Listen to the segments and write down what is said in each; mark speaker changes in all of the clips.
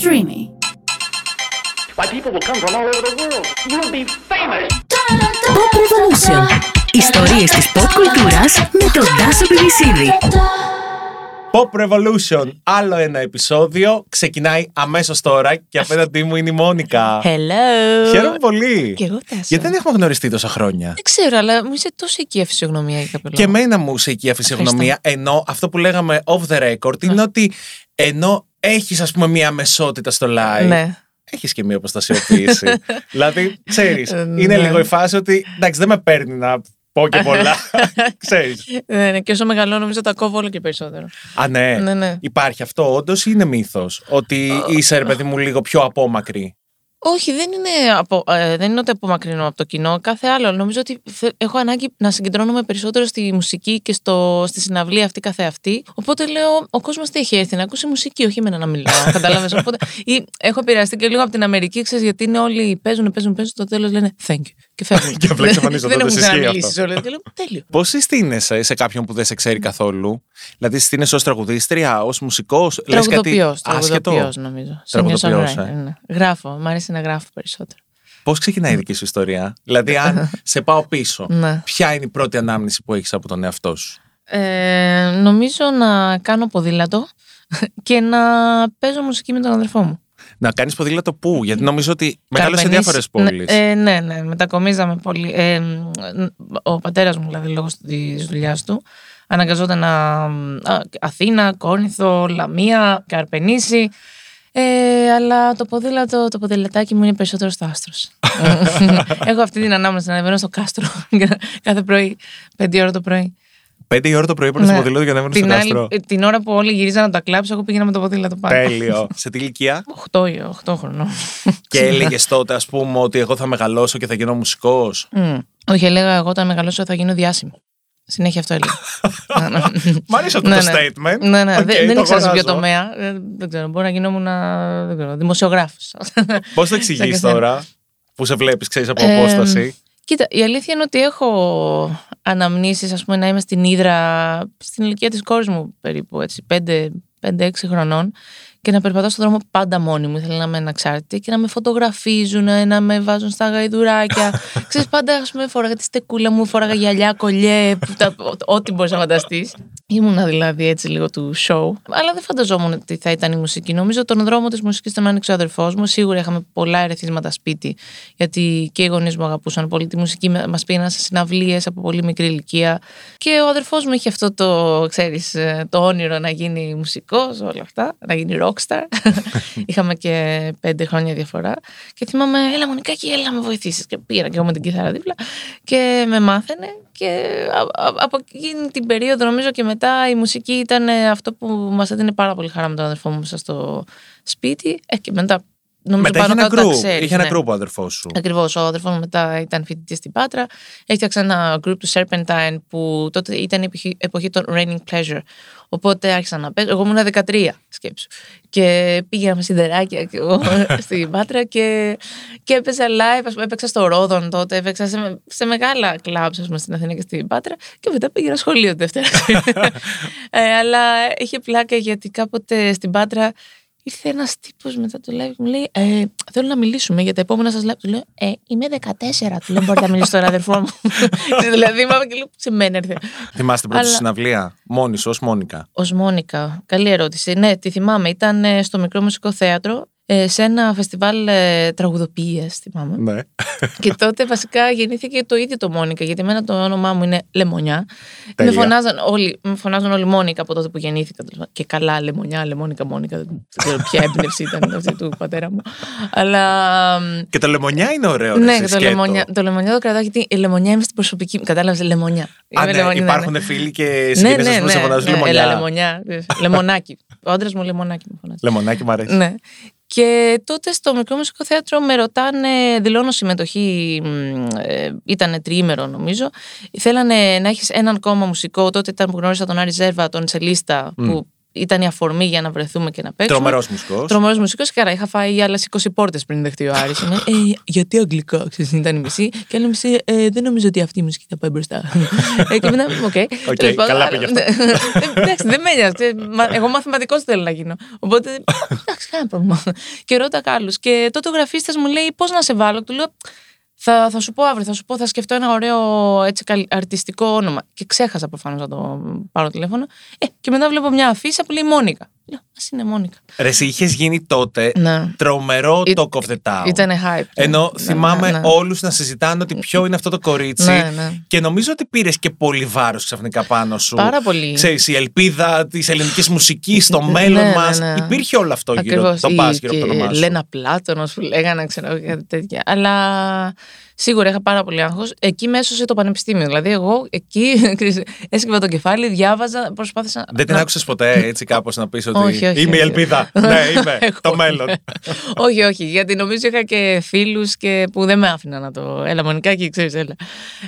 Speaker 1: Streamy.
Speaker 2: Why, people will come from all over the world. You will be famous.
Speaker 3: Pop Revolution. Ιστορίες της pop κουλτούρας με τον Τάσο Πιβισίδη.
Speaker 4: Pop Revolution, άλλο ένα επεισόδιο. Ξεκινάει αμέσως τώρα και απέναντί μου είναι η Μόνικα.
Speaker 5: Hello.
Speaker 4: Χαίρομαι πολύ.
Speaker 5: Και εγώ Τάσο.
Speaker 4: Γιατί δεν έχουμε γνωριστεί τόσα χρόνια;
Speaker 5: Δεν ξέρω, αλλά μου είσαι τόσο οικία φυσιογνωμία για κάποιο
Speaker 4: Και
Speaker 5: λόγο.
Speaker 4: εμένα μου σε οικία φυσιογνωμία, ενώ αυτό που λέγαμε off the record είναι ότι ενώ έχεις, ας πούμε, μία αμεσότητα στο live.
Speaker 5: Ναι.
Speaker 4: Έχεις και μία αποστασιοποίηση. δηλαδή, ξέρεις,
Speaker 5: Ε,
Speaker 4: είναι
Speaker 5: ναι.
Speaker 4: λίγο η φάση ότι εντάξει, δεν με παίρνει να πω και πολλά. ξέρεις.
Speaker 5: Ναι, ναι, και όσο μεγαλώνω, νομίζω τα κόβω όλο και περισσότερο.
Speaker 4: Α, ναι.
Speaker 5: Ναι, ναι.
Speaker 4: Υπάρχει αυτό όντως ή είναι μύθος. Ότι είσαι, ρε παιδί μου, λίγο πιο απόμακρη;
Speaker 5: Όχι, δεν είναι, από, ε, δεν είναι ότι απομακρυνώ από το κοινό. Κάθε άλλο. Νομίζω ότι θε- έχω ανάγκη να συγκεντρώνομαι περισσότερο στη μουσική και στο, στη συναυλία αυτή καθεαυτή. Οπότε λέω, ο κόσμος τι έχει έρθει να ακούσει μουσική, όχι εμένα να μιλάω. Κατάλαβες. Οπότε. Ή έχω επηρεαστεί και λίγο από την Αμερική, ξέρεις, γιατί είναι όλοι παίζουν, παίζουν, παίζουν. Στο τέλος λένε thank you. Και φεύγουν.
Speaker 4: Και απλά εξαφανίζονται,
Speaker 5: Δεν
Speaker 4: όντως
Speaker 5: έχουν
Speaker 4: ισχύει
Speaker 5: ξαναμιλήσει όλοι. Και λέω, τέλειο.
Speaker 4: Πώς συστήνεσαι σε κάποιον που δεν σε ξέρει καθόλου, Δηλαδή συστήνεσαι ως τραγουδίστρια, ως μουσικός, λες κάτι
Speaker 5: Τραγουδοποιός,
Speaker 4: άσχετο;
Speaker 5: τραγουδοποιό νομίζω.
Speaker 4: Τραγουδοποιός,
Speaker 5: Singer-songwriter,
Speaker 4: ε.
Speaker 5: ναι. Γράφω, μου αρέσει να γράφω περισσότερο.
Speaker 4: Πώς ξεκινάει η δική σου ιστορία, Δηλαδή, αν σε πάω πίσω,
Speaker 5: Ναι.
Speaker 4: ποια είναι η πρώτη ανάμνηση που έχεις από τον εαυτό σου;
Speaker 5: Ε, νομίζω να κάνω ποδήλατο και να παίζω μουσική με τον αδερφό μου.
Speaker 4: Να κάνεις ποδήλατο πού, Γιατί νομίζω ότι μεγάλωσε σε
Speaker 5: Καρπενήσι-
Speaker 4: διάφορες πόλει.
Speaker 5: Ναι, ε, ναι, ναι, μετακομίζαμε πολύ. Ε, ο πατέρας μου, δηλαδή, λόγω της δουλειάς του, αναγκαζόταν να. α, Αθήνα, Κόρινθο, Λαμία, Καρπενήσι. Ε, αλλά το ποδήλατο, το ποδηλατάκι μου είναι περισσότερο στο άστρος. Έχω αυτή την ανάμνηση να ανεβαίνω στο κάστρο κάθε πρωί, 5 ώρα το πρωί.
Speaker 4: Πέντε η ώρα το πρωί πρέπει στο
Speaker 5: Ναι.
Speaker 4: ποδήλατο για να ανέβουν στο
Speaker 5: Την, άλλη,
Speaker 4: κάστρο;
Speaker 5: ε, την ώρα που όλοι γυρίζαν από τα κλάψα, εγώ πήγαινα με το ποδήλατο πάνω.
Speaker 4: Τέλειο. σε τι ηλικία;
Speaker 5: 8, 8 χρονών.
Speaker 4: και έλεγες τότε, ας πούμε, ότι εγώ θα μεγαλώσω και θα γίνω μουσικός;
Speaker 5: Μμ. Όχι, έλεγα εγώ όταν μεγαλώσω θα γίνω διάσημη. Συνέχεια αυτό έλεγα. Ναι, ναι.
Speaker 4: Μ' αρέσει αυτό
Speaker 5: Ναι,
Speaker 4: το
Speaker 5: ναι.
Speaker 4: statement.
Speaker 5: Ναι, ναι.
Speaker 4: Οκ,
Speaker 5: δεν δεν
Speaker 4: το
Speaker 5: ήξερα σε ποιο
Speaker 4: αγοράζω.
Speaker 5: τομέα. Ε, Δεν ξέρω. Μπορεί να γινόμουν δεν ξέρω, δημοσιογράφος.
Speaker 4: Πώς το εξηγείς
Speaker 5: Σαν και
Speaker 4: τώρα που σε βλέπεις, ξέρεις από
Speaker 5: Ε,
Speaker 4: απόσταση;
Speaker 5: Κοίτα, η αλήθεια είναι ότι έχω αναμνήσεις, ας πούμε, να είμαι στην Ήδρα στην ηλικία της κόρης μου περίπου, έτσι, 5-6 χρονών και να περπατάω στον δρόμο πάντα μόνη μου. Ήθελα να είμαι αναξάρτητη και να με φωτογραφίζουν, να με βάζουν στα γαϊδουράκια. Ξέρεις, πάντα, ας πούμε, φοράγα τη στεκούλα μου, φοράγα γυαλιά, κολλιέ, που τα- ό- ό,τι μπορείς να φανταστείς. Ήμουνα δηλαδή έτσι λίγο του show. Αλλά δεν φανταζόμουν ότι θα ήταν η μουσική. Νομίζω τον δρόμο της μουσικής τον άνοιξε ο αδερφός μου. Σίγουρα είχαμε πολλά ερεθίσματα σπίτι, γιατί και οι γονείς μου αγαπούσαν πολύ τη μουσική. Μας πήγαιναν σε συναυλίες από πολύ μικρή ηλικία. Και ο αδερφός μου είχε αυτό το, ξέρεις, ε, το όνειρο να γίνει μουσικός, όλα αυτά, να γίνει rockstar. Είχαμε και πέντε χρόνια διαφορά. Και θυμάμαι, έλα Μονικάκη, έλα να με βοηθήσεις. Και πήγαινα και εγώ με την κιθάρα δίπλα και με μάθαινε. Και α- α- από εκείνη την περίοδο, νομίζω και μετά, η μουσική ήταν ε, αυτό που μας έδινε πάρα πολύ χαρά με τον αδερφό μου μέσα στο σπίτι. Ε, και μετά, νομίζω
Speaker 4: Μετά είχε
Speaker 5: πάνω
Speaker 4: ένα
Speaker 5: κάτω τα
Speaker 4: γκρουπ.
Speaker 5: ξέρεις,
Speaker 4: Είχε ένα
Speaker 5: ναι.
Speaker 4: γκρουπ ο αδερφός σου.
Speaker 5: Ακριβώς. Ο αδερφός μου μετά ήταν φοιτητής στην Πάτρα. Έφτιαξε ένα group του Serpentine που τότε ήταν η εποχή, εποχή των Raining Pleasure. Οπότε άρχισα να παίζω. Εγώ ήμουν 13, σκέψου. Και πήγαινα με σιδεράκια και εγώ στην Πάτρα και, και έπαιζα live. Ας πούμε, έπαιξα στο Ρόδον τότε, έπαιξα σε, σε μεγάλα κλαμπs ας πούμε, στην Αθήνα και στην Πάτρα. Και μετά πήγαινα σχολείο τη Δευτέρα. ε, αλλά είχε πλάκα γιατί κάποτε στην Πάτρα ήρθε ένας τύπος μετά το live και μου λέει: ε, Θέλω να μιλήσουμε για τα επόμενα σας live. Του λέω: ε, Είμαι 14. Του λέω: Μπορείτε να μιλήσετε τώρα, αδερφό μου. δηλαδή, είμαι και λέω: Σε μένα ήρθε.
Speaker 4: Θυμάστε την πρώτη
Speaker 5: Αλλά-
Speaker 4: συναυλία. Μόνης σου, ως Μόνικα.
Speaker 5: Ω Μόνικα. Καλή ερώτηση. Ναι, τη θυμάμαι. Ήταν ε, στο μικρό μουσικό θέατρο ε, σε ένα φεστιβάλ ε, τραγουδοποιίας, θυμάμαι.
Speaker 4: Ναι.
Speaker 5: και τότε βασικά γεννήθηκε το ίδιο το Μόνικα, γιατί εμένα το όνομά μου είναι Λεμονιά. Με
Speaker 4: Τέλεια.
Speaker 5: φωνάζαν, όλοι, με φωνάζαν όλοι Μόνικα από τότε που γεννήθηκα. τέλος πάντων. Και καλά, Λεμονιά, Λεμόνικα, Μόνικα. Δεν ξέρω ποια έμπνευση ήταν αυτή του πατέρα μου. Αλλά. μ,
Speaker 4: Και το λεμονιά είναι ωραίο. ρε,
Speaker 5: ναι,
Speaker 4: εσύ,
Speaker 5: και το
Speaker 4: σκέτο.
Speaker 5: λεμονιά, το λεμονιά το κρατάω γιατί η λεμονιά είμαι στην προσωπική. Κατάλαβες, λεμονιά.
Speaker 4: Α,
Speaker 5: Είμαι
Speaker 4: ναι,
Speaker 5: λεμονιά, ναι,
Speaker 4: υπάρχουν
Speaker 5: ναι.
Speaker 4: φίλοι και
Speaker 5: Ναι,
Speaker 4: συγγενείς
Speaker 5: ναι,
Speaker 4: σας που
Speaker 5: ναι,
Speaker 4: σε φωνάζουν
Speaker 5: ναι,
Speaker 4: λεμονιά.
Speaker 5: Έλα, λεμονιά. Λεμονάκι. Ο άντρας μου λεμονάκι μου φωνάζει.
Speaker 4: Λεμονάκι μου αρέσει.
Speaker 5: Ναι. Και τότε στο μικρό μουσικό θέατρο με ρωτάνε, δηλώνω συμμετοχή, ήταν τριήμερο νομίζω. Θέλανε να έχεις έναν ακόμα μουσικό. Τότε ήταν που γνώρισα τον Άρη Ζέρβα, τον τσελίστα, που ήταν η αφορμή για να βρεθούμε και να παίξουμε.
Speaker 4: Τρομερός μουσικός.
Speaker 5: Τρομερός μουσικός και άρα είχα φάει άλλες 20 πόρτες πριν δεχτεί ο Άρης. ε, γιατί αγγλικά, ξέρεις, ήταν η μισή. Και άλλη μισή, ε, δεν νομίζω ότι αυτή η μουσική θα πάει μπροστά. ε, και μετά, OK. Okay.
Speaker 4: Okay, καλά πήγε αυτό.
Speaker 5: Εντάξει, δεν με νοιάζει. Εγώ μαθηματικός θέλω να γίνω. Οπότε, εντάξει, κανένα πρόβλημα. Και ρώτα άλλου. Και τότε ο γραφίστας μου λέει, πώς να σε βάλω; Του λέω, θα, θα σου πω αύριο, θα σου πω, θα σκεφτώ ένα ωραίο έτσι, αρτιστικό όνομα. Και ξέχασα προφανώς να το πάρω τηλέφωνο. Ε, και μετά βλέπω μια αφίσα που λέει Μόνικα. Λέω, ας είναι Μόνικα.
Speaker 4: Ρε, εσύ είχες γίνει τότε
Speaker 5: Ναι.
Speaker 4: τρομερό
Speaker 5: It-
Speaker 4: talk of the town.
Speaker 5: Ήταν hype.
Speaker 4: Ενώ
Speaker 5: Ναι,
Speaker 4: θυμάμαι
Speaker 5: ναι, ναι.
Speaker 4: όλους να συζητάνε ότι ποιο είναι αυτό το κορίτσι.
Speaker 5: Ναι, ναι.
Speaker 4: Και νομίζω ότι πήρες και πολύ βάρος ξαφνικά πάνω σου.
Speaker 5: Πάρα πολύ.
Speaker 4: Ξέρεις, η ελπίδα της ελληνικής μουσικής στο
Speaker 5: Ναι,
Speaker 4: μέλλον
Speaker 5: ναι,
Speaker 4: μας.
Speaker 5: ναι.
Speaker 4: Υπήρχε όλο αυτό γύρω.
Speaker 5: Ακριβώς.
Speaker 4: Το
Speaker 5: Ή
Speaker 4: πα γύρω από το
Speaker 5: και
Speaker 4: όνομά σου.
Speaker 5: Λένα Πλάτωνος που λέγανε, ξέρω εγώ, κάτι τέτοια. Αλλά σίγουρα είχα πάρα πολύ άγχος. Εκεί με έσωσε το πανεπιστήμιο. Δηλαδή, εγώ εκεί ξέρεις, έσκυβα το κεφάλι, διάβαζα, προσπάθησα.
Speaker 4: Δεν την
Speaker 5: να-
Speaker 4: άκουσες ποτέ έτσι κάπως να πεις ότι.
Speaker 5: Όχι, όχι,
Speaker 4: είμαι η
Speaker 5: όχι.
Speaker 4: ελπίδα; ναι, είμαι.
Speaker 5: Εγώ
Speaker 4: το
Speaker 5: είμαι.
Speaker 4: μέλλον.
Speaker 5: όχι, όχι, γιατί νομίζω είχα και φίλους που δεν με άφηναν να το. Έλα, Μονικάκι, ξέρεις, έλα.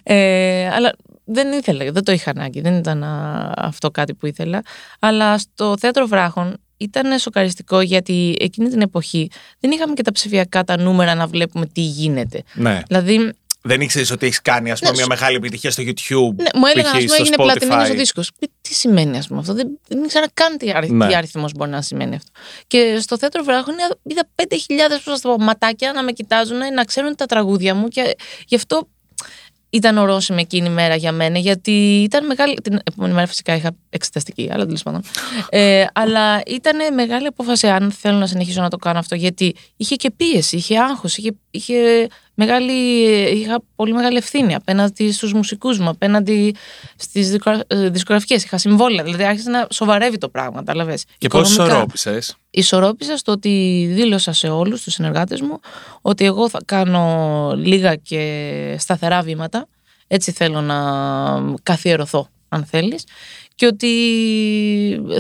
Speaker 5: Ε, αλλά δεν ήθελα, δεν το είχα ανάγκη. Δεν ήταν α, αυτό κάτι που ήθελα. Αλλά στο θέατρο Βράχων ήταν σοκαριστικό γιατί εκείνη την εποχή δεν είχαμε και τα ψηφιακά τα νούμερα να βλέπουμε τι γίνεται.
Speaker 4: ναι.
Speaker 5: Δηλαδή,
Speaker 4: Δεν ήξερες ότι έχεις κάνει ας πούμε,
Speaker 5: Ναι,
Speaker 4: μια
Speaker 5: σου-
Speaker 4: μεγάλη επιτυχία στο YouTube.
Speaker 5: ναι, μου έλεγαν,
Speaker 4: π.χ.
Speaker 5: ας πούμε,
Speaker 4: στο
Speaker 5: έγινε
Speaker 4: Spotify.
Speaker 5: πλατινίνο ο δίσκος. Τι σημαίνει, ας πούμε αυτό; Δεν, δεν ήξερα καν τι, αρι,
Speaker 4: Ναι.
Speaker 5: τι αριθμό μπορεί να σημαίνει αυτό. Και στο θέατρο Βράχων είδα 5.000 πώς να το πω, ματάκια να με κοιτάζουν, να ξέρουν τα τραγούδια μου. Και γι' αυτό ήταν ορόσημη εκείνη η μέρα για μένα, γιατί ήταν μεγάλη. Την επόμενη μέρα φυσικά είχα εξεταστική, αλλά τέλος πάντων. Ε, αλλά ήταν μεγάλη απόφαση αν θέλω να συνεχίσω να το κάνω αυτό, γιατί είχε και πίεση, είχε άγχος, είχε, είχε μεγάλη, είχα πολύ μεγάλη ευθύνη απέναντι στους μουσικούς μου, απέναντι στις δισκογραφικές. Είχα συμβόλαια, δηλαδή άρχισε να σοβαρεύει το πράγμα, κατάλαβε.
Speaker 4: Και πώς ισορρόπησες;
Speaker 5: Ισορρόπησα στο ότι δήλωσα σε όλους τους συνεργάτες μου ότι εγώ θα κάνω λίγα και σταθερά βήματα, έτσι θέλω να καθιερωθώ αν θέλεις και ότι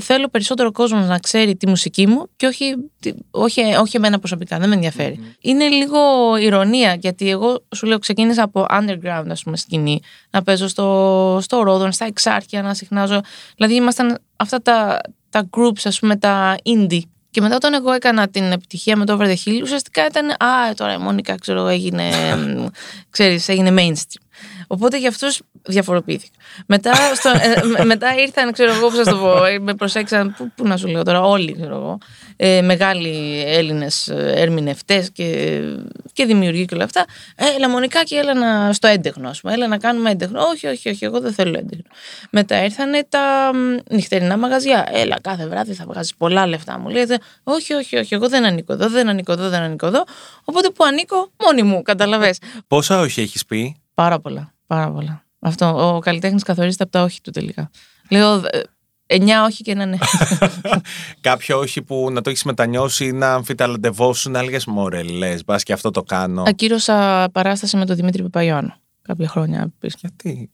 Speaker 5: θέλω περισσότερο κόσμος να ξέρει τη μουσική μου και όχι, τη- όχι, όχι εμένα προσωπικά, δεν με ενδιαφερει Είναι λίγο ηρωνία γιατί εγώ σου λέω ξεκίνησα από underground ας πούμε σκηνή να παίζω στο, στο Ρόδον, στα Εξάρχεια να συχνάζω. Δηλαδή ήμασταν αυτά τα, τα groups ας πούμε τα indie. Και μετά όταν εγώ έκανα την επιτυχία με το Over the Hill, ουσιαστικά ήταν «Α, τώρα η Μόνικα, ξέρω, εγώ, έγινε, μ, ξέρεις, έγινε mainstream». Οπότε για αυτούς διαφοροποιήθηκα. Μετά, στο, ε, με- μετά ήρθαν, ξέρω εγώ, πώς θα το πω, ε, με προσέξαν, πού, πού να σου λέω τώρα, όλοι, ξέρω εγώ, ε, μεγάλοι Έλληνες ε, ερμηνευτές και, και δημιουργοί και όλα αυτά. Ε, έλα Μονικά και έλα να, στο έντεχνο, ας πούμε, έλα να κάνουμε έντεχνο. Όχι, όχι, όχι, εγώ δεν θέλω έντεχνο. Μετά ήρθαν τα μ, νυχτερινά μαγαζιά. Έλα, κάθε βράδυ θα βγάζεις πολλά λεφτά. Μου λέτε, όχι, όχι, όχι, εγώ δεν ανήκω εδώ, δεν ανήκω εδώ, δεν ανήκω εδώ. Οπότε που ανήκω, μόνη μου, καταλαβες.
Speaker 4: Πόσα όχι έχεις πει;
Speaker 5: Πάρα πολλά. Πάρα πολλά. Αυτό. Ο καλλιτέχνης καθορίζεται από τα όχι του τελικά. Λέω ε, εννιά όχι και ένα ναι.
Speaker 4: Κάποιο όχι που να το έχεις μετανιώσει ή να αμφιταλαντευόσουν, να έλεγες Μωρέ, λες, μπας και αυτό το κάνω.
Speaker 5: Ακύρωσα παράσταση με τον Δημήτρη Παπαϊωάννου κάποια χρόνια πίσω.
Speaker 4: Γιατί;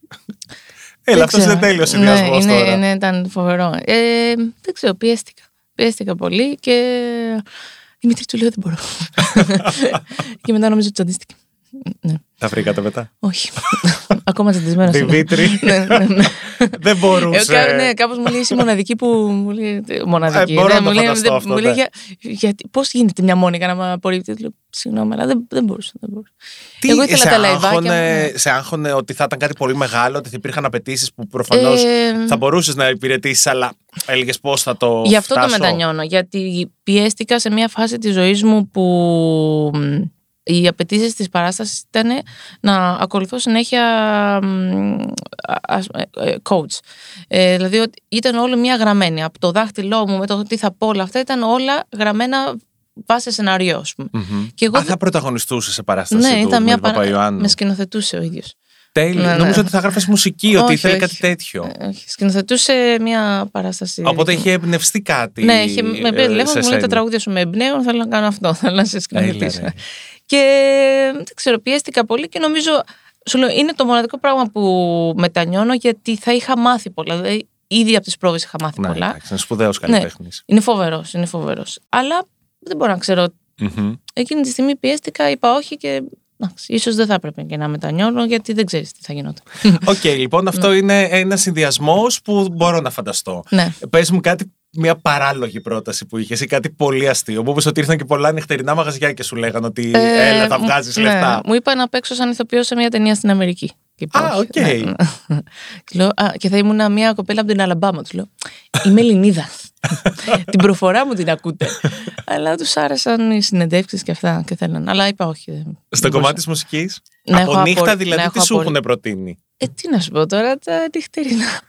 Speaker 4: Έλα, αυτός
Speaker 5: ξέρω.
Speaker 4: είναι τέλειος συνδυασμό
Speaker 5: ναι,
Speaker 4: τώρα.
Speaker 5: Ναι, ναι, ήταν φοβερό. Ε, δεν ξέρω, πιέστηκα. Πιέστηκα πολύ και. Δημήτρη του λέω δεν μπορώ. και μετά νομίζω ότι τσαντίστηκε. Ναι.
Speaker 4: Τα βρήκατε μετά;
Speaker 5: Όχι. Ακόμα τσαντισμένο.
Speaker 4: Δημήτρη.
Speaker 5: ναι, ναι, ναι.
Speaker 4: Δεν
Speaker 5: Ε,
Speaker 4: μπορούσε.
Speaker 5: κα- ναι, κάπως μου λέει εσύ μοναδική που. Μου λέει, ε, μοναδική.
Speaker 4: Ε, μπορώ
Speaker 5: ναι,
Speaker 4: να το
Speaker 5: μου λέει,
Speaker 4: φανταστώ
Speaker 5: δεν-
Speaker 4: αυτό,
Speaker 5: μου λέει,
Speaker 4: ναι.
Speaker 5: για, γιατί, πώς γίνεται μια μόνικα να με απορρίπτει; Λέω, Συγγνώμη, αλλά δεν, δεν μπορούσα. Δεν μπορούσα.
Speaker 4: Τι,
Speaker 5: Εγώ ήθελα
Speaker 4: σε
Speaker 5: τα λαϊβάκια μου,
Speaker 4: άγχωνε,
Speaker 5: ναι.
Speaker 4: σε άγχωνε ότι θα ήταν κάτι πολύ μεγάλο, ότι θα υπήρχαν απαιτήσεις που προφανώς
Speaker 5: Ε,
Speaker 4: θα μπορούσες να υπηρετήσεις, αλλά έλεγες πώς θα το.
Speaker 5: Γι' αυτό το
Speaker 4: φτάσω;
Speaker 5: μετανιώνω. Γιατί πιέστηκα σε μια φάση της ζωής μου που μ, οι απαιτήσεις της παράστασης ήταν να ακολουθώ συνέχεια μ, α- ας- ε, ε, coach. Ε, δηλαδή ότι ήταν όλο μια γραμμένη. Από το δάχτυλό μου με το τι θα πω όλα αυτά ήταν όλα γραμμένα βάσει σενάριο. ας πούμε.
Speaker 4: Μμμ.
Speaker 5: Και εγώ
Speaker 4: Α,
Speaker 5: δεν-
Speaker 4: θα πρωταγωνιστούσε σε παράσταση
Speaker 5: ναι,
Speaker 4: του
Speaker 5: ήταν μια
Speaker 4: Δημήτρη Παπαϊωάννου.
Speaker 5: Με σκηνοθετούσε ο ίδιος.
Speaker 4: Τέλειο.
Speaker 5: Ναι, ναι.
Speaker 4: Νομίζω ότι θα γράφεις μουσική, ότι
Speaker 5: Όχι,
Speaker 4: ήθελε
Speaker 5: όχι.
Speaker 4: κάτι τέτοιο.
Speaker 5: Ε, όχι, σκηνοθετούσε μια παράσταση.
Speaker 4: Οπότε
Speaker 5: δική μου.
Speaker 4: είχε εμπνευστεί κάτι.
Speaker 5: Ναι, είχε, με
Speaker 4: ε,
Speaker 5: πήρε τηλέφωνο
Speaker 4: σε
Speaker 5: μου λέει τα
Speaker 4: σένα.
Speaker 5: τραγούδια σου με εμπνέουν, θέλω να κάνω αυτό, θέλω να σε σκηνοθετήσω.
Speaker 4: Έλα, ρε.
Speaker 5: Και δεν ξέρω, πιέστηκα πολύ και νομίζω, σου λέω, είναι το μοναδικό πράγμα που μετανιώνω γιατί θα είχα μάθει πολλά. Δηλαδή, ήδη από τις πρόβες είχα μάθει
Speaker 4: Ναι,
Speaker 5: πολλά.
Speaker 4: εντάξει, είναι σπουδαίος καλλιτέχνης.
Speaker 5: Είναι φοβερός, είναι φοβερός. Αλλά δεν μπορώ να ξέρω. Εκείνη τη στιγμή πιέστηκα, είπα όχι και. Εντάξει, ίσως δεν θα έπρεπε και να μετανιώνω γιατί δεν ξέρεις τι θα γινόταν.
Speaker 4: Οκ, λοιπόν, αυτό είναι ένας συνδυασμός που μπορώ να φανταστώ.
Speaker 5: ναι.
Speaker 4: Πες μου κάτι μια παράλογη πρόταση που είχες ή κάτι πολύ αστείο. Μου είπες ότι ήρθαν και πολλά νυχτερινά μαγαζιά και σου λέγανε ότι
Speaker 5: Ε,
Speaker 4: έλα, θα βγάζεις
Speaker 5: ναι.
Speaker 4: λεφτά.
Speaker 5: Μου είπα να παίξω σαν ηθοποιό σε μια ταινία στην Αμερική. Και είπα,
Speaker 4: Α,
Speaker 5: όχι.
Speaker 4: οκ.
Speaker 5: Ναι, ναι. Και λέω, «Α, και θα ήμουν μια κοπέλα από την Αλαμπάμα. Τους λέω, Είμαι Ελληνίδας. την προφορά μου την ακούτε. Αλλά τους άρεσαν οι συνεντεύξεις και αυτά και θέλαν. Αλλά είπα όχι. δεν- δεν
Speaker 4: Στο
Speaker 5: μπορούσα.
Speaker 4: κομμάτι της μουσικής;
Speaker 5: Να
Speaker 4: από
Speaker 5: έχω
Speaker 4: νύχτα
Speaker 5: απορ-
Speaker 4: δηλαδή,
Speaker 5: να
Speaker 4: τι
Speaker 5: έχω
Speaker 4: σου
Speaker 5: απορ-
Speaker 4: έχουν προτείνει;
Speaker 5: Ε, τι να σου πω τώρα, τα νυχτερινά.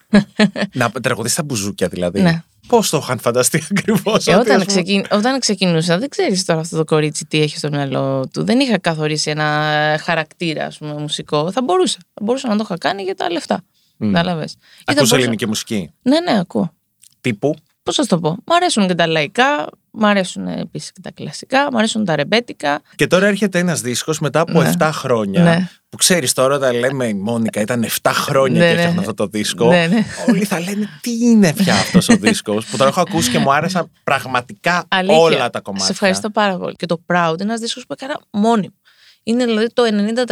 Speaker 4: Να τραγουδίσει τα μπουζούκια δηλαδή.
Speaker 5: Ναι.
Speaker 4: Πώς το είχαν φανταστεί ακριβώς.
Speaker 5: Ε, όταν, ξεκι... όταν ξεκινούσα, δεν ξέρεις τώρα αυτό το κορίτσι τι έχει στο μυαλό του. Δεν είχα καθορίσει ένα χαρακτήρα, ας πούμε, μουσικό. Θα μπορούσα. Θα μπορούσα να το είχα κάνει για τα λεφτά. Κατάλαβες.
Speaker 4: Ακούς ελληνική μουσική;
Speaker 5: Ναι, ναι, ακούω.
Speaker 4: Τύπου;
Speaker 5: Πώς θα σου το πω. Μ' αρέσουν και τα λαϊκά, μ' αρέσουν επίσης και τα κλασικά, μ' αρέσουν τα ρεμπέτικα.
Speaker 4: Και τώρα έρχεται ένας δίσκος μετά από
Speaker 5: Ναι.
Speaker 4: 7 χρόνια.
Speaker 5: Ναι.
Speaker 4: Που ξέρεις τώρα, όταν λέμε η Μόνικα ήταν 7 χρόνια
Speaker 5: Ναι,
Speaker 4: και
Speaker 5: ναι.
Speaker 4: έφτιαχνε αυτό το δίσκο.
Speaker 5: Ναι, ναι.
Speaker 4: Όλοι θα λένε τι είναι πια αυτός ο δίσκος. που τον έχω ακούσει και μου άρεσαν πραγματικά
Speaker 5: Αλήθεια.
Speaker 4: όλα τα κομμάτια.
Speaker 5: Σε ευχαριστώ πάρα πολύ. Και το Proud είναι ένας δίσκος που έκανα μόνη μου. Είναι δηλαδή το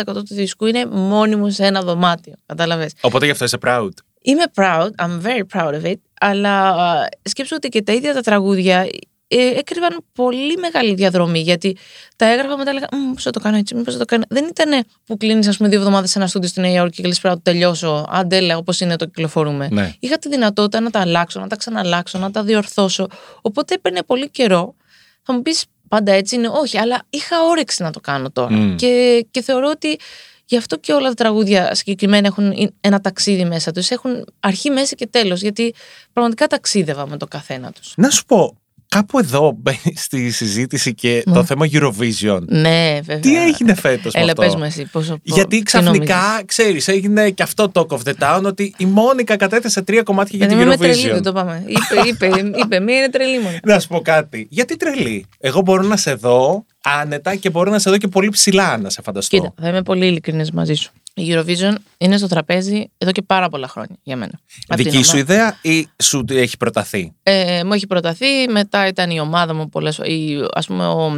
Speaker 5: 90% του δίσκου είναι μόνη μου σε ένα δωμάτιο. Κατάλαβες.
Speaker 4: Οπότε γι' αυτό είσαι proud.
Speaker 5: Είμαι proud, I'm very proud of it, αλλά α, σκέψου ότι και τα ίδια τα τραγούδια ε, έκρυβαν πολύ μεγάλη διαδρομή. Γιατί τα έγραφα μετά έλεγα Μήπως θα το κάνω έτσι, μήπως θα το κάνω. Δεν ήταν που κλείνεις, ας πούμε, δύο εβδομάδες σε ένα στούντιο στη Νέα Υόρκη και λες πρέπει να το τελειώσω. Αντέλα, όπως είναι το κυκλοφορούμε.
Speaker 4: Ναι.
Speaker 5: Είχα τη δυνατότητα να τα αλλάξω, να τα ξαναλλάξω, να τα διορθώσω. Οπότε έπαιρνε πολύ καιρό. Θα μου πεις πάντα έτσι είναι, όχι, αλλά είχα όρεξη να το κάνω τώρα.
Speaker 4: Μμ.
Speaker 5: Και, και θεωρώ ότι γι' αυτό και όλα τα τραγούδια συγκεκριμένα έχουν ένα ταξίδι μέσα τους. Έχουν αρχή, μέση και τέλος. Γιατί πραγματικά ταξίδευα με το καθένα τους.
Speaker 4: Να σου πω, κάπου εδώ μπαίνει στη συζήτηση και το θέμα Eurovision.
Speaker 5: Ναι, βέβαια.
Speaker 4: Τι έγινε φέτος με
Speaker 5: Έλα,
Speaker 4: αυτό;
Speaker 5: πες μου εσύ. Πόσο,
Speaker 4: Γιατί
Speaker 5: τι
Speaker 4: ξαφνικά,
Speaker 5: νομίζεις;
Speaker 4: ξέρεις, έγινε και αυτό το Talk of the Town ότι η Μόνικα κατέθεσε τρία κομμάτια για
Speaker 5: Δεν
Speaker 4: την
Speaker 5: είμαι τρελή,
Speaker 4: Eurovision.
Speaker 5: δεν το πάμε. Είπε, είπε, είπε, μία είναι τρελή μόνο.
Speaker 4: Να σου πω κάτι. Γιατί τρελή. Εγώ μπορώ να σε δω άνετα και μπορώ να σε δω και πολύ ψηλά να σε φανταστώ.
Speaker 5: Κοίτα, θα είμαι πολύ ειλικρινής μαζί σου. Η Eurovision είναι στο τραπέζι εδώ και πάρα πολλά χρόνια για μένα. Απ' την
Speaker 4: Δική σου
Speaker 5: ομάδα-
Speaker 4: ιδέα ή σου έχει προταθεί;
Speaker 5: Ε, μου έχει προταθεί, μετά ήταν η ομάδα μου πολλές η, ας πούμε ο,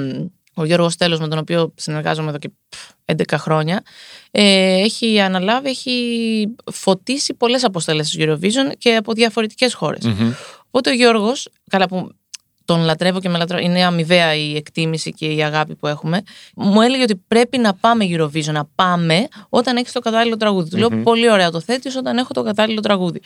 Speaker 5: ο Γιώργος Τέλος με τον οποίο συνεργάζομαι εδώ και πφ, 11 χρόνια ε, έχει αναλάβει, έχει φωτίσει πολλές αποστέλες της Eurovision και από διαφορετικές χώρες. Οπότε ο Γιώργος, καλά που τον λατρεύω και με λατρεύω, είναι αμοιβαία η εκτίμηση και η αγάπη που έχουμε, μου έλεγε ότι πρέπει να πάμε Eurovision, να πάμε όταν έχεις το κατάλληλο τραγούδι. Του λέω πολύ ωραία το θέτεις όταν έχω το κατάλληλο τραγούδι.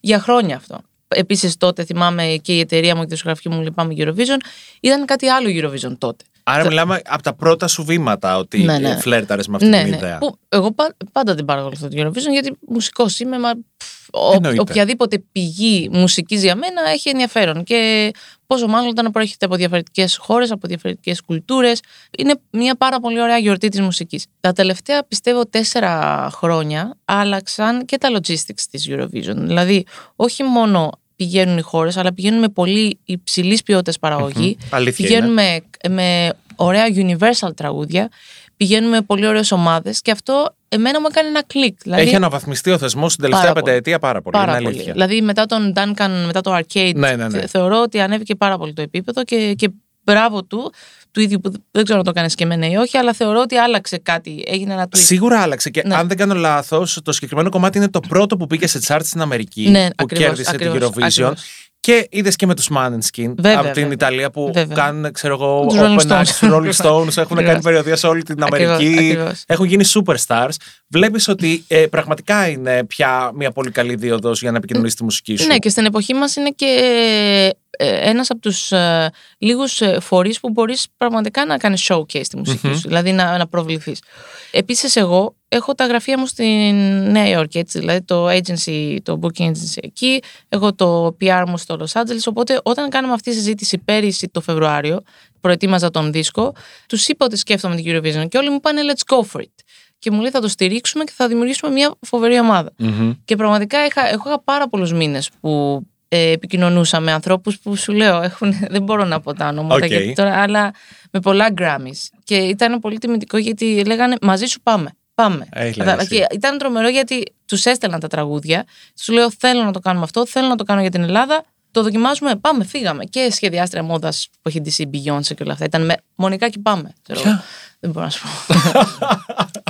Speaker 5: Για χρόνια αυτό. Επίσης, τότε θυμάμαι και η εταιρεία μου και η δισκογραφική μου λυπάμαι Eurovision. Ήταν κάτι άλλο Eurovision τότε.
Speaker 4: Άρα μιλάμε από τα πρώτα σου βήματα ότι
Speaker 5: Ναι, ναι.
Speaker 4: φλέρταρες με αυτή
Speaker 5: ναι,
Speaker 4: την
Speaker 5: ναι.
Speaker 4: ιδέα.
Speaker 5: Που εγώ πα- πάντα την παρακολουθώ την Eurovision γιατί μουσικός είμαι. Μα, πφ, ο-
Speaker 4: Εννοείται.
Speaker 5: οποιαδήποτε πηγή μουσικής για μένα έχει ενδιαφέρον. Και πόσο μάλλον όταν προέρχεται από διαφορετικές χώρες, από διαφορετικές κουλτούρες. Είναι μια πάρα πολύ ωραία γιορτή της μουσικής. Τα τελευταία πιστεύω τέσσερα χρόνια άλλαξαν και τα logistics της Eurovision. Δηλαδή, όχι μόνο πηγαίνουν οι χώρες, αλλά πηγαίνουν με πολύ υψηλής ποιότητας παραγωγή.
Speaker 4: Αλήθεια
Speaker 5: Πηγαίνουν με, με ωραία universal τραγούδια. Πηγαίνουν με πολύ ωραίες ομάδες και αυτό εμένα μου έκανε ένα κλικ. Δηλαδή,
Speaker 4: Έχει αναβαθμιστεί ο θεσμός στην τελευταία
Speaker 5: Πάρα πολύ.
Speaker 4: πενταετία πάρα πολύ.
Speaker 5: πάρα
Speaker 4: είναι
Speaker 5: πολύ.
Speaker 4: αλήθεια.
Speaker 5: Δηλαδή μετά τον Duncan, μετά το arcade,
Speaker 4: Ναι, ναι, ναι.
Speaker 5: θε- θεωρώ ότι ανέβηκε πάρα πολύ το επίπεδο και, και μπράβο του, του ίδιου που δεν ξέρω αν το κάνεις και εμένα ή όχι, αλλά θεωρώ ότι άλλαξε κάτι. Έγινε ένα twist.
Speaker 4: Σίγουρα άλλαξε και
Speaker 5: Ναι.
Speaker 4: αν δεν κάνω λάθος, το συγκεκριμένο κομμάτι είναι το πρώτο που πήγε σε charts στην Αμερική
Speaker 5: Ναι,
Speaker 4: που
Speaker 5: ακριβώς,
Speaker 4: κέρδισε
Speaker 5: ακριβώς,
Speaker 4: την Eurovision.
Speaker 5: ακριβώς.
Speaker 4: Και είδες και με τους Maneskin
Speaker 5: Βέβαια,
Speaker 4: από την
Speaker 5: βέβαια.
Speaker 4: Ιταλία που
Speaker 5: Βέβαια.
Speaker 4: κάνουν, ξέρω εγώ,
Speaker 5: Τους Rolling
Speaker 4: open acts,
Speaker 5: Stones.
Speaker 4: τους Rolling Stones, έχουν
Speaker 5: Ακριβώς.
Speaker 4: κάνει περιοδία σε όλη την
Speaker 5: Ακριβώς,
Speaker 4: Αμερική.
Speaker 5: ακριβώς.
Speaker 4: Έχουν γίνει superstars. Βλέπεις ότι ε, πραγματικά είναι πια μια πολύ καλή δίωδος για να επικοινωνήσει τη μουσική σου.
Speaker 5: Ναι, και στην εποχή μας είναι και ε, ένας από τους ε, λίγους ε, φορείς που μπορείς πραγματικά να κάνεις showcase στη μουσικη σου, δηλαδή να, να προβληθείς. Επίσης εγώ έχω τα γραφεία μου στην Νέα Υόρκη, έτσι, δηλαδή το agency, το booking agency εκεί, έχω το PR μου στο Los Angeles, οπότε όταν κάναμε αυτή τη συζήτηση πέρυσι το Φεβρουάριο, προετοίμαζα τον δίσκο, τους είπα ότι σκέφτομαι την Eurovision και όλοι μου είπαν let's go for it. Και μου λέει θα το στηρίξουμε και θα δημιουργήσουμε μια φοβερή ομάδα.
Speaker 4: Μμμ.
Speaker 5: Και πραγματικά είχα, έχω είχα πάρα πολλούς μήνες που ε, επικοινωνούσα με ανθρώπους που σου λέω έχουν, δεν μπορώ να πω τα ονόματα
Speaker 4: Οκ.
Speaker 5: γιατί τώρα, αλλά με πολλά Grammys. Και ήταν πολύ τιμητικό γιατί λέγανε μαζί σου πάμε. Πάμε.
Speaker 4: Έχει
Speaker 5: Κατάλαβα.
Speaker 4: λες,
Speaker 5: και ήταν τρομερό γιατί τους έστελναν τα τραγούδια. Τους λέω: Θέλω να το κάνουμε αυτό, θέλω να το κάνω για την Ελλάδα. Το δοκιμάζουμε, πάμε, φύγαμε. Και σχεδιάστρια μόδας που έχει ντυσει η Beyoncé και όλα αυτά. Ήταν με μονικά και πάμε. ξέρω εγώ.
Speaker 4: Ποια;
Speaker 5: Δεν μπορώ να σου πω.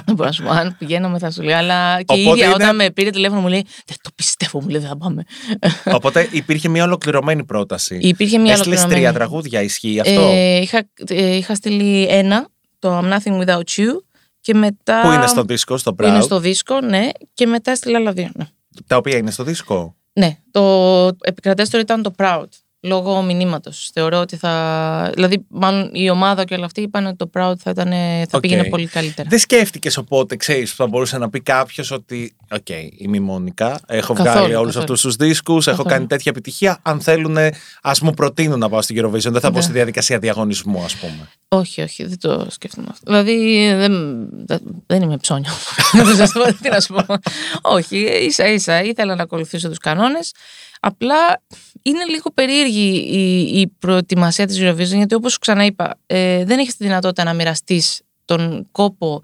Speaker 5: δεν μπορώ να σου πω. Αν πηγαίναμε θα σου λέει. Αλλά και η
Speaker 4: Οπότε
Speaker 5: ίδια
Speaker 4: είναι-
Speaker 5: όταν με πήρε τηλέφωνο μου λέει Δεν το πιστεύω, μου λέει δεν θα πάμε.
Speaker 4: Οπότε υπήρχε μια ολοκληρωμένη πρόταση.
Speaker 5: Υπήρχε μια
Speaker 4: Έστειλες
Speaker 5: ολοκληρωμένη.
Speaker 4: τρία τραγούδια, ισχύει αυτό;
Speaker 5: Ε, είχα, ε, είχα στείλει ένα, το I'm Nothing Without You. Και μετά.
Speaker 4: Που είναι στο δίσκο, στο
Speaker 5: που είναι
Speaker 4: Proud.
Speaker 5: στο δίσκο, ναι. Και μετά έστειλα άλλα δύο. Ναι.
Speaker 4: Τα οποία είναι στο δίσκο;
Speaker 5: Ναι, το επικρατέστερο ήταν το Proud. Λόγω μηνύματος. Θεωρώ ότι θα. Δηλαδή, μάλλον η ομάδα και όλα αυτή είπαν ότι το Proud θα, ήταν, θα
Speaker 4: Οκ.
Speaker 5: πήγαινε πολύ καλύτερα.
Speaker 4: Δεν σκέφτηκε οπότε, ξέρεις, που θα μπορούσε να πει κάποιος ότι. Οκ, είμαι η Μόνικα. Έχω
Speaker 5: Καθόλου,
Speaker 4: βγάλει όλου
Speaker 5: καθόλου.
Speaker 4: αυτού του δίσκου. Έχω
Speaker 5: Καθόλου.
Speaker 4: κάνει τέτοια επιτυχία. Αν θέλουν, ας μου προτείνουν να πάω στην Eurovision. Δεν θα μπω
Speaker 5: Ναι.
Speaker 4: στη διαδικασία διαγωνισμού, ας πούμε.
Speaker 5: Όχι, όχι, δεν το σκέφτομαι αυτό. Δηλαδή, δεν, δεν, δεν είμαι ψώνιο. Τι να σου πω. όχι, ίσα ίσα ήθελα να ακολουθήσω τους κανόνες. Απλά είναι λίγο περίεργη η, η προετοιμασία της Eurovision, γιατί όπως σου ξαναείπα, ε, δεν έχεις τη δυνατότητα να μοιραστείς τον κόπο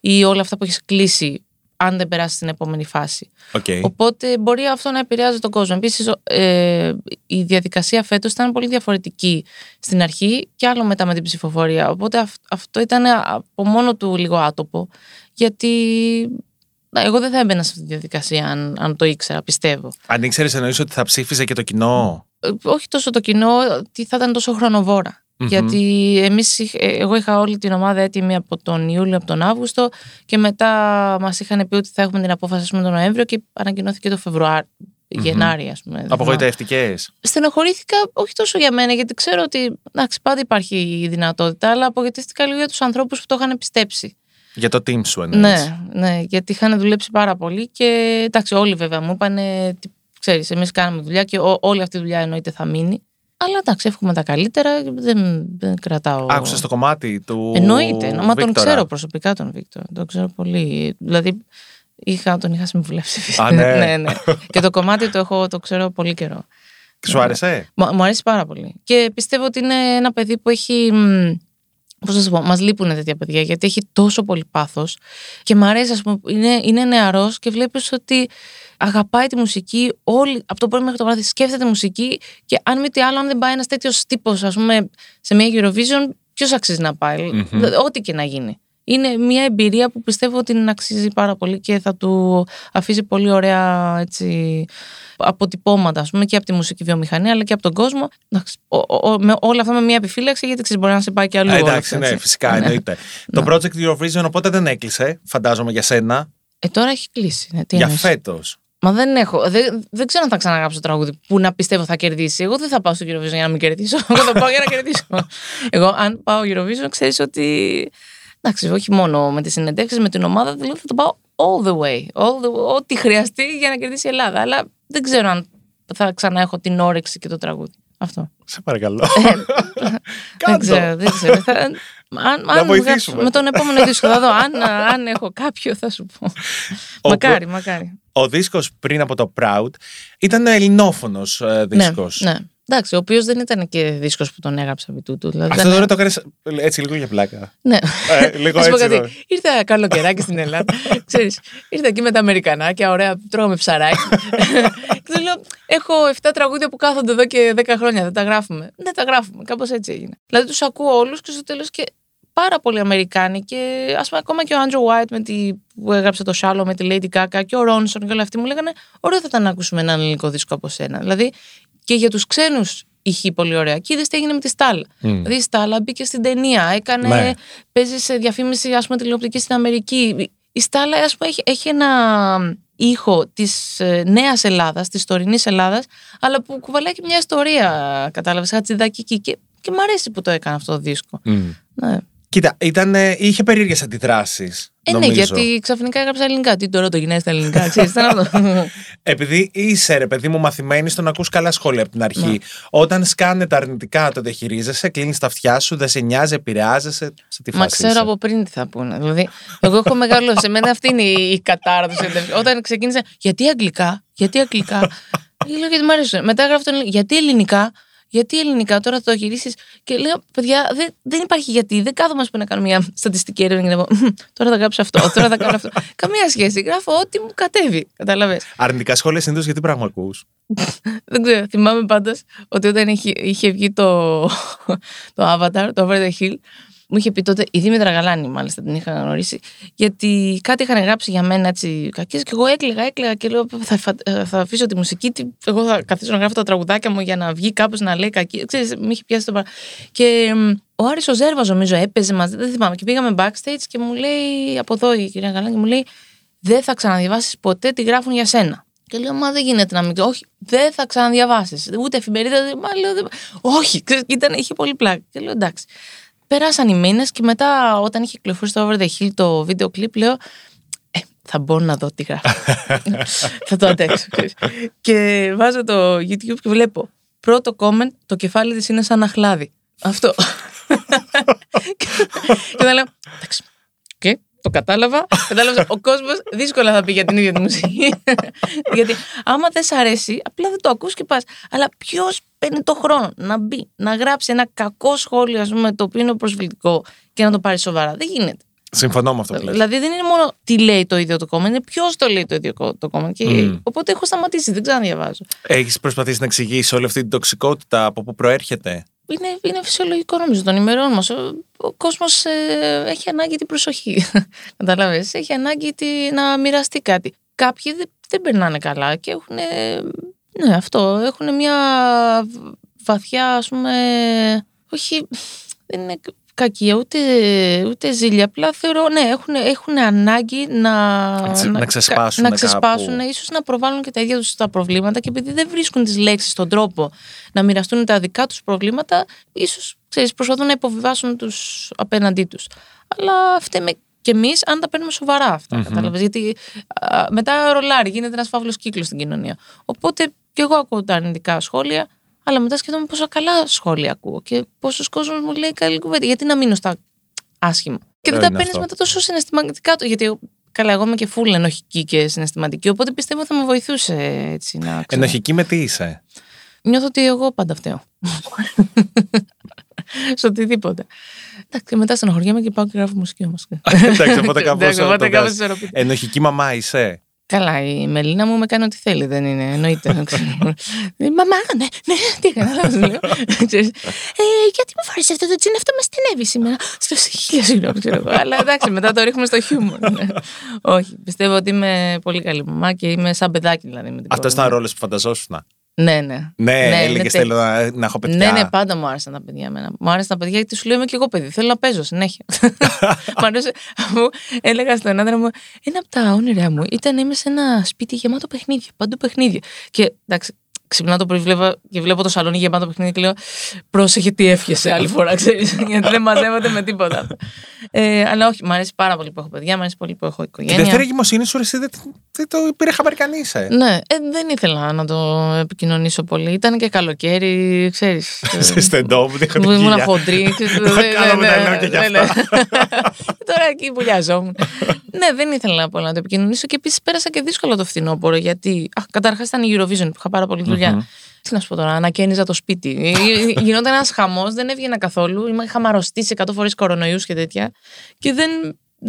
Speaker 5: ή όλα αυτά που έχεις κλείσει αν δεν περάσεις στην επόμενη φάση.
Speaker 4: Οκ.
Speaker 5: Οπότε μπορεί αυτό να επηρεάζει τον κόσμο. Επίσης, ε, η διαδικασία φέτος ήταν πολύ διαφορετική στην αρχή και άλλο μετά με την ψηφοφορία. Οπότε αυ- αυτό ήταν από μόνο του λίγο άτοπο. Γιατί να, εγώ δεν θα έμπαινα σε αυτή τη διαδικασία αν, αν το ήξερα, πιστεύω.
Speaker 4: Αν ήξερες, εννοείς ότι θα ψήφιζε και το κοινό;
Speaker 5: Ε, όχι τόσο το κοινό, ότι θα ήταν τόσο χρονοβόρα.
Speaker 4: Μμμ.
Speaker 5: Γιατί εμείς, είχ- ε, εγώ είχα όλη την ομάδα έτοιμη από τον Ιούλιο, από τον Αύγουστο και μετά μας είχαν πει ότι θα έχουμε την απόφαση ας πούμε, τον Νοέμβριο και ανακοινώθηκε το Φεβρουάριο. Γενάρη, ας πούμε. δεν θυμάμαι.
Speaker 4: Απογοητευτικέ.
Speaker 5: Στενοχωρήθηκα όχι τόσο για μένα, γιατί ξέρω ότι εντάξει, πάντα υπάρχει η δυνατότητα, αλλά απογοητεύτηκα λίγο για τους ανθρώπους που το είχαν πιστέψει.
Speaker 4: Για το team σου εννοεί.
Speaker 5: Ναι, ναι, γιατί είχαν δουλέψει πάρα πολύ και εντάξει, όλοι βέβαια μου είπαν, ξέρει, εμεί κάναμε δουλειά και ό- όλη αυτή η δουλειά εννοείται θα μείνει. Αλλά εντάξει, εύχομαι τα καλύτερα. Δεν, δεν κρατάω.
Speaker 4: Άκουσε το κομμάτι του.
Speaker 5: Εννοείται. Μα τον
Speaker 4: Βίκτορα.
Speaker 5: ξέρω προσωπικά τον Βίκτορ. Τον ξέρω πολύ. Δηλαδή, είχα, τον είχα συμβουλεύσει.
Speaker 4: Α, ναι.
Speaker 5: ναι, ναι. Και το κομμάτι το, έχω, το ξέρω πολύ καιρό.
Speaker 4: Σου άρεσε.
Speaker 5: Μου μου αρέσει πάρα πολύ. Και πιστεύω ότι είναι ένα παιδί που έχει. Μ, Πώς να σου πω, μας λείπουν τέτοια παιδιά γιατί έχει τόσο πολύ πάθος και μ' αρέσει, ας πούμε, είναι, είναι νεαρός και βλέπεις ότι αγαπάει τη μουσική. Όλη, από το πρωί μέχρι το βράδυ σκέφτεται μουσική και αν μη τι άλλο, αν δεν πάει ένας τέτοιος τύπος, ας πούμε, σε μια Eurovision, ποιος αξίζει να πάει;
Speaker 4: Μμμ.
Speaker 5: Δηλαδή, Ό,τι και να γίνει. Είναι μια εμπειρία που πιστεύω ότι την αξίζει πάρα πολύ και θα του αφήσει πολύ ωραία έτσι, αποτυπώματα ας πούμε, και από τη μουσική βιομηχανία αλλά και από τον κόσμο. Εντάξει, ο- ο- ο- με όλα αυτά με μια επιφύλαξη γιατί ξέρεις, μπορεί να σε πάει και αλλού.
Speaker 4: Ε,
Speaker 5: όλο
Speaker 4: εντάξει,
Speaker 5: αυτό,
Speaker 4: ναι,
Speaker 5: έτσι.
Speaker 4: φυσικά
Speaker 5: Ναι.
Speaker 4: εννοείται. Το Project Eurovision οπότε δεν έκλεισε, φαντάζομαι για σένα,
Speaker 5: Ε, τώρα έχει κλείσει. Ναι, τι
Speaker 4: για
Speaker 5: εννοείς;
Speaker 4: φέτος.
Speaker 5: Μα δεν έχω. Δεν, δεν ξέρω αν θα ξαναγράψω τραγούδι που να πιστεύω θα κερδίσει. Εγώ δεν θα πάω στο Eurovision για να μην κερδίσω. Εγώ θα πάω για να κερδίσω. Εγώ, αν πάω Eurovision, ξέρεις ότι. Εντάξει, όχι μόνο με τις συνεντεύξεις, με την ομάδα, δηλαδή θα το πάω all the way. All the, ό,τι χρειαστεί για να κερδίσει η Ελλάδα. Αλλά δεν ξέρω αν θα ξανά έχω την όρεξη και το τραγούδι. Αυτό.
Speaker 4: Σε παρακαλώ.
Speaker 5: δεν
Speaker 4: Κάντο.
Speaker 5: ξέρω, δεν ξέρω. Θα, αν, αν μου
Speaker 4: βοηθήσουμε.
Speaker 5: γράψει- με τον επόμενο δίσκο θα δω. Αν, αν έχω κάποιο, θα σου πω. μακάρι, μακάρι.
Speaker 4: Ο δίσκος πριν από το Proud ήταν ελληνόφωνος ε, δίσκος.
Speaker 5: Ναι, ναι. Εντάξει, ο οποίος δεν ήταν και δίσκος που τον έγραψα επί τούτου. Δηλαδή
Speaker 4: Αυτό
Speaker 5: ήταν-
Speaker 4: τώρα το έκανες έτσι λίγο για πλάκα.
Speaker 5: Ναι.
Speaker 4: Ε, λίγο
Speaker 5: Να σου πω
Speaker 4: έτσι,
Speaker 5: κάτι.
Speaker 4: ναι.
Speaker 5: Ήρθα καλοκαιράκι στην Ελλάδα. Ξέρεις, ήρθα εκεί με τα Αμερικανάκια, ωραία, τρώγαμε ψαράκι. και του λέω, έχω 7 τραγούδια που κάθονται εδώ και 10 χρόνια, δεν τα γράφουμε. Δεν τα γράφουμε, κάπως έτσι έγινε. Δηλαδή τους ακούω όλους και στο τέλος και πάρα πολλοί Αμερικάνοι και ας πούμε ακόμα και ο Άντζο White με τη, που έγραψε το Shallow με τη Lady Gaga και ο Ρόνσον και όλα αυτοί μου λέγανε ωραίο θα ήταν να ακούσουμε έναν ελληνικό δίσκο από σένα. Δηλαδή και για τους ξένους ηχεί πολύ ωραία. Και είδες τι έγινε με τη Στάλα. Δηλαδή η Στάλα μπήκε στην ταινία, έκανε,
Speaker 4: Ναι.
Speaker 5: παίζει σε διαφήμιση ας πούμε τηλεοπτική στην Αμερική. Η Στάλα ας πούμε έχει, έχει ένα ήχο της ε, νέας Ελλάδας, της τωρινής Ελλάδας, αλλά που κουβαλάει και μια ιστορία, κατάλαβες, χατζηδακική. Και, και μ' αρέσει που το έκανε αυτό το δίσκο.
Speaker 4: Μμ.
Speaker 5: Ναι.
Speaker 4: Κοίτα, ήταν, ε, είχε περίεργες αντιδράσεις.
Speaker 5: Ε, ναι,
Speaker 4: νομίζω.
Speaker 5: γιατί ξαφνικά έγραψα ελληνικά. Τι τώρα το γυρνάει στα ελληνικά, ξέρεις, ήταν αυτό.
Speaker 4: Επειδή είσαι ρε παιδί μου μαθημένης στο να ακούς καλά σχόλια από την αρχή.
Speaker 5: Ναι.
Speaker 4: Όταν σκάνε τα αρνητικά το διαχειρίζεσαι, κλείνεις τα αυτιά σου, δεν σε νοιάζει, επηρεάζεσαι. Σε τι
Speaker 5: Μα
Speaker 4: φάση
Speaker 5: ξέρω
Speaker 4: είσαι.
Speaker 5: από πριν τι θα πούνε. Δηλαδή, εγώ έχω μεγαλώσει. Εμένα αυτή είναι η η κατάρα του. συνέντευξη. Όταν ξεκίνησα, γιατί αγγλικά, γιατί αγγλικά; λέω γιατί μου αρέσουν; Μετά έγραφε τον γιατί ελληνικά; Γιατί ελληνικά, τώρα θα το γυρίσεις. Και λέω, παιδιά, δεν, δεν υπάρχει γιατί. Δεν κάθομαι ας πούμε, να κάνω μια στατιστική έρευνα και να πω, «Μμ, τώρα θα γράψω αυτό, τώρα θα κάνω αυτό. Καμία σχέση. Γράφω ό,τι μου κατέβει. Καταλαβες.
Speaker 4: Αρνητικά σχόλια συνήθως γιατί πράγμα ακούς;
Speaker 5: Δεν ξέρω. Θυμάμαι πάντως ότι όταν είχε, είχε βγει το, το Avatar, το Over the Hill, μου είχε πει τότε η Δήμητρα Γαλάνη, μάλιστα την είχα γνωρίσει, γιατί κάτι είχαν γράψει για μένα έτσι κακές και εγώ έκλαιγα, έκλαιγα και λέω θα, θα, θα αφήσω τη μουσική, τι- εγώ θα καθίσω να γράφω τα τραγουδάκια μου για να βγει κάπω να λέει κακή. Ξέρεις, με είχε πιάσει το παρα... Και μ, ο Άρης ο Ζέρβας νομίζω έπαιζε μαζί, δεν θυμάμαι. Και πήγαμε backstage και μου λέει από εδώ η κυρία Γαλάνη και μου λέει δεν θα ξαναδιαβάσεις ποτέ τι γράφουν για σένα. Και λέω, Μα δεν γίνεται να μην. Όχι, δεν θα ξαναδιαβάσεις. Ούτε εφημερίδα. δεν- Μα λέω, δεν... Όχι, ξέρεις, και ήταν, είχε πολύ πλάκα. Και λέω, εντάξει. Περάσαν οι μήνες και μετά, όταν είχε κυκλοφορήσει το Over the Hill το βίντεο κλιπ, λέω, ε, θα μπω να δω τι γράφει. θα το αντέξω. ξέρεις. και βάζω το YouTube και βλέπω. Πρώτο comment, το κεφάλι της είναι σαν αχλάδι. Αυτό. και δεν λέω, εντάξει, οκ, το κατάλαβα. Κατάλαβα, ο κόσμος δύσκολα θα πει για την ίδια τη μουσική. Γιατί άμα δεν σ' αρέσει, απλά δεν το ακούς και πας. Αλλά ποιος παίρνει το χρόνο να μπει, να γράψει ένα κακό σχόλιο, ας πούμε, το οποίο είναι προσβλητικό και να το πάρει σοβαρά. Δεν γίνεται.
Speaker 4: Συμφωνώ με αυτό που λες.
Speaker 5: Δηλαδή δεν είναι μόνο τι λέει το ίδιο το comment, είναι ποιος το λέει το ίδιο το comment. Και
Speaker 4: Μμ.
Speaker 5: Οπότε έχω σταματήσει, δεν ξαναδιαβάζω.
Speaker 4: Έχεις προσπαθήσει να εξηγήσεις όλη αυτή την τοξικότητα από πού προέρχεται;
Speaker 5: Είναι, είναι φυσιολογικό νομίζω των ημερών μας. Ο, ο κόσμο έχει ανάγκη την προσοχή. Κατάλαβε. Έχει ανάγκη τη, να μοιραστεί κάτι. Κάποιοι δεν, δεν περνάνε καλά και έχουν. Ναι, αυτό. Έχουν μια βαθιά, ας πούμε. Όχι. Δεν είναι κακία, ούτε, ούτε ζήλια. Απλά θεωρώ, ναι, έχουν, έχουν ανάγκη να,
Speaker 4: τσε- να ξεσπάσουν
Speaker 5: να
Speaker 4: κάπου.
Speaker 5: ξεσπάσουν, ίσως να προβάλλουν και τα ίδια τους τα προβλήματα και επειδή δεν βρίσκουν τις λέξεις στον τρόπο να μοιραστούν τα δικά τους προβλήματα, ίσως ξέρεις, προσπαθούν να υποβιβάσουν τους απέναντί τους. Αλλά φταίμε και εμείς αν τα παίρνουμε σοβαρά αυτά. κατάλαβες. Γιατί α, μετά ρολάρι, γίνεται ένας φαύλος κύκλος στην κοινωνία. Οπότε και εγώ ακούω τα αρνητικά σχόλια, αλλά μετά σκέφτομαι πόσα καλά σχόλια ακούω και πόσος κόσμος μου λέει καλή κουβέντα. Γιατί να μείνω στα άσχημα. Και δεν
Speaker 4: Ωραίο
Speaker 5: τα
Speaker 4: είναι
Speaker 5: παίρνεις
Speaker 4: αυτό.
Speaker 5: μετά τόσο συναισθηματικά. το- Γιατί καλά, εγώ είμαι και φούλ ενοχική και συναισθηματική. Οπότε πιστεύω θα με βοηθούσε έτσι να ξέρω.
Speaker 4: Ενοχική με τι είσαι;
Speaker 5: Νιώθω ότι εγώ πάντα φταίω. Σε οτιδήποτε. Εντάξει, και μετά στενοχωριέμαι και πάω και γράφω μουσική όμως.
Speaker 4: Εντάξει, οπότε κάπως
Speaker 5: Εντάξει,
Speaker 4: το
Speaker 5: οπότε κάπως
Speaker 4: βγάζεις.
Speaker 5: ισορροπείται.
Speaker 4: Ενοχική μαμά είσαι;
Speaker 5: Καλά, η Μελίνα μου με κάνει ό,τι θέλει, δεν είναι. Εννοείται. δεν ξέρω. Ε, Μαμά, ναι, ναι, τι έκανα, λάθος, λέω. Ξέρεις. Ε, γιατί μου φορέσαι αυτό το τσιν, αυτό με στενεύει σήμερα. Στο χίλια συγγνώμη, ξέρω εγώ. Αλλά εντάξει, μετά το ρίχνουμε στο χιούμορ. ναι. Όχι, πιστεύω ότι είμαι πολύ καλή μαμά και είμαι σαν παιδάκι δηλαδή. με την
Speaker 4: Αυτό
Speaker 5: κόρη
Speaker 4: ήταν
Speaker 5: μου.
Speaker 4: ρόλο που φανταζόσουν.
Speaker 5: Ναι, ναι.
Speaker 4: Ναι,
Speaker 5: είναι
Speaker 4: έλεγε
Speaker 5: τε-
Speaker 4: θέλω να, να έχω παιδιά.
Speaker 5: Ναι, ναι, πάντα μου άρεσαν τα παιδιά εμένα. Μου άρεσαν τα παιδιά γιατί σου λέω είμαι και εγώ παιδί. Θέλω να παίζω συνέχεια. μου άρεσε αφού έλεγα στον άντρα μου, ένα από τα όνειρά μου ήταν να είμαι σε ένα σπίτι γεμάτο παιχνίδια. Παντού παιχνίδια. Και εντάξει, ξυπνάω το πρωί βλέπω, και βλέπω το σαλόνι γεμάτο παιχνίδια και λέω πρόσεχε τι εύχεσαι άλλη φορά, ξέρεις, γιατί δεν μαζεύονται με τίποτα. Ε, αλλά όχι, μου αρέσει πάρα πολύ που έχω παιδιά, μου αρέσει πολύ που έχω
Speaker 4: Τη
Speaker 5: οικογένεια.
Speaker 4: δεύτερη εγκυμοσύνη σου εσύ δεν, δεν το πήρε χαμπάρι κανείς. Ε.
Speaker 5: Ναι, ε, δεν ήθελα να το επικοινωνήσω πολύ. Ήταν και καλοκαίρι, ξέρεις. ε,
Speaker 4: Σε στεντό που είχα
Speaker 5: Μου ήμουν χοντρή. ξέρεις,
Speaker 4: Θα
Speaker 5: δεν-
Speaker 4: κάναμε
Speaker 5: ναι,
Speaker 4: τα
Speaker 5: ναι,
Speaker 4: λέω και για
Speaker 5: ναι, ναι.
Speaker 4: αυτά.
Speaker 5: Τώρα εκεί βουλιαζόμουν. ναι, δεν ήθελα πολύ να το επικοινωνήσω και επίσης πέρασα και δύσκολα το φθινόπωρο γιατί. Καταρχάς ήταν η Eurovision που είχα πάρα πολύ δουλειά. Τι να σου πω τώρα, ανακαίνιζα το σπίτι. Ε, Γινόταν ένας χαμός, δεν έβγαινα καθόλου. Είμαι- Είχα μαρωστήσει 100 φορές κορονοϊούς και τέτοια. Και δεν.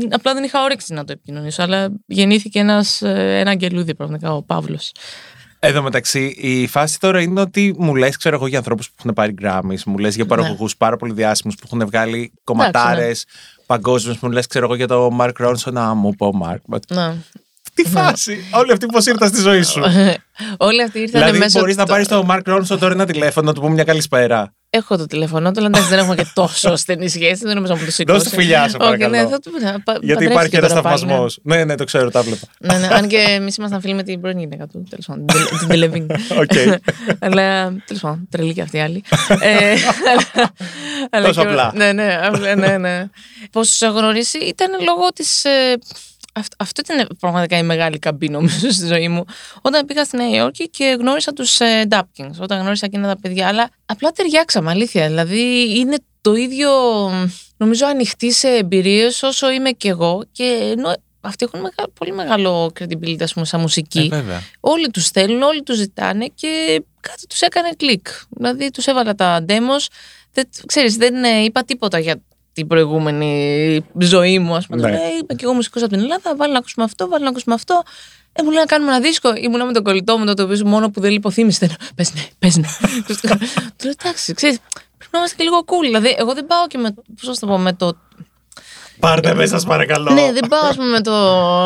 Speaker 5: Απλά δεν είχα όρεξη να το επικοινωνήσω. Αλλά γεννήθηκε ένας, ε, ένα αγγελούδι πραγματικά, ο Παύλος.
Speaker 4: Εδώ μεταξύ, η φάση τώρα είναι ότι μου λες, ξέρω εγώ, για ανθρώπους που έχουν πάρει Grammys, μου λες για παραγωγούς πάρα πολύ διάσημους που έχουν βγάλει κομματάρες
Speaker 5: ναι.
Speaker 4: παγκόσμιους, μου λες, ξέρω εγώ, για το Mark Ronson. Να μου πω, Mark.
Speaker 5: Ναι.
Speaker 4: Τι φάση! Όλοι αυτοί πώ ήρθαν στη ζωή σου.
Speaker 5: Όλοι αυτοί ήρθαν
Speaker 4: δηλαδή,
Speaker 5: μέσω.
Speaker 4: μπορείς να
Speaker 5: το-
Speaker 4: πάρεις το Mark Ronson τώρα ένα τηλέφωνο να του πούμε μια καλησπέρα.
Speaker 5: Έχω το τηλέφωνο του, αλλά εντάξει δεν έχουμε και τόσο στενή σχέση. Δεν νομίζω να μου το σηκώσει.
Speaker 4: Δώσ' του φιλιά, σε
Speaker 5: Όχι,
Speaker 4: παρακαλώ.
Speaker 5: ναι, θα του να πα-
Speaker 4: Γιατί
Speaker 5: παντρεύτηκε
Speaker 4: υπάρχει ένα
Speaker 5: τώρα πάλι,
Speaker 4: θαυμασμό. Ναι, ναι, το ξέρω, τα βλέπα.
Speaker 5: Ναι, ναι, αν και εμείς ήμασταν φίλοι με την πρώην γυναίκα του, τέλος πάντων. την- Την Τελεβίνη.
Speaker 4: Οκ.
Speaker 5: Αλλά τέλος πάντων, τρελή και αυτή η άλλη. Ε, αλλά- αλλά
Speaker 4: Τόσο
Speaker 5: και-
Speaker 4: απλά.
Speaker 5: Ναι, ναι, απλά, ναι. ναι. Πώς του έχω γνωρίσει ήταν λόγω της. Αυτό, αυτό ήταν πραγματικά η μεγάλη καμπή νομίζω στη ζωή μου. Όταν πήγα στη Νέα Υόρκη και γνώρισα τους ε, Dapkins, όταν γνώρισα εκείνα τα παιδιά. Αλλά απλά ταιριάξαμε, αλήθεια. Δηλαδή είναι το ίδιο, νομίζω, ανοιχτή σε εμπειρίες όσο είμαι κι εγώ. Και ενώ αυτοί έχουν μεγα- πολύ μεγάλο credibility, ας πούμε, σαν μουσική.
Speaker 4: Ε, βέβαια.
Speaker 5: Όλοι τους θέλουν, όλοι τους ζητάνε και κάτι τους έκανε κλικ. Δηλαδή τους έβαλα τα demos, δεν, ξέρεις, δεν ε, είπα τίποτα για την προηγούμενη ζωή μου, ας πούμε.
Speaker 4: Ναι.
Speaker 5: Ναι. είμαι και εγώ μουσικός από την Ελλάδα, βάλω να ακούσουμε αυτό, βάλω να ακούσουμε αυτό. Ε, μου λέει να κάνουμε ένα δίσκο. Ήμουνα με τον κολλητό μου, το οποίο μόνο που δεν λιποθύμιστε. Πες ναι, πες ναι. Του λέω εντάξει, ξέρεις, πρέπει να είμαστε και λίγο cool. Δηλαδή, εγώ δεν πάω και με. Πώς να το πω, με το.
Speaker 4: Πάρτε με, σας παρακαλώ.
Speaker 5: Ναι, δεν πάω ας πούμε, με το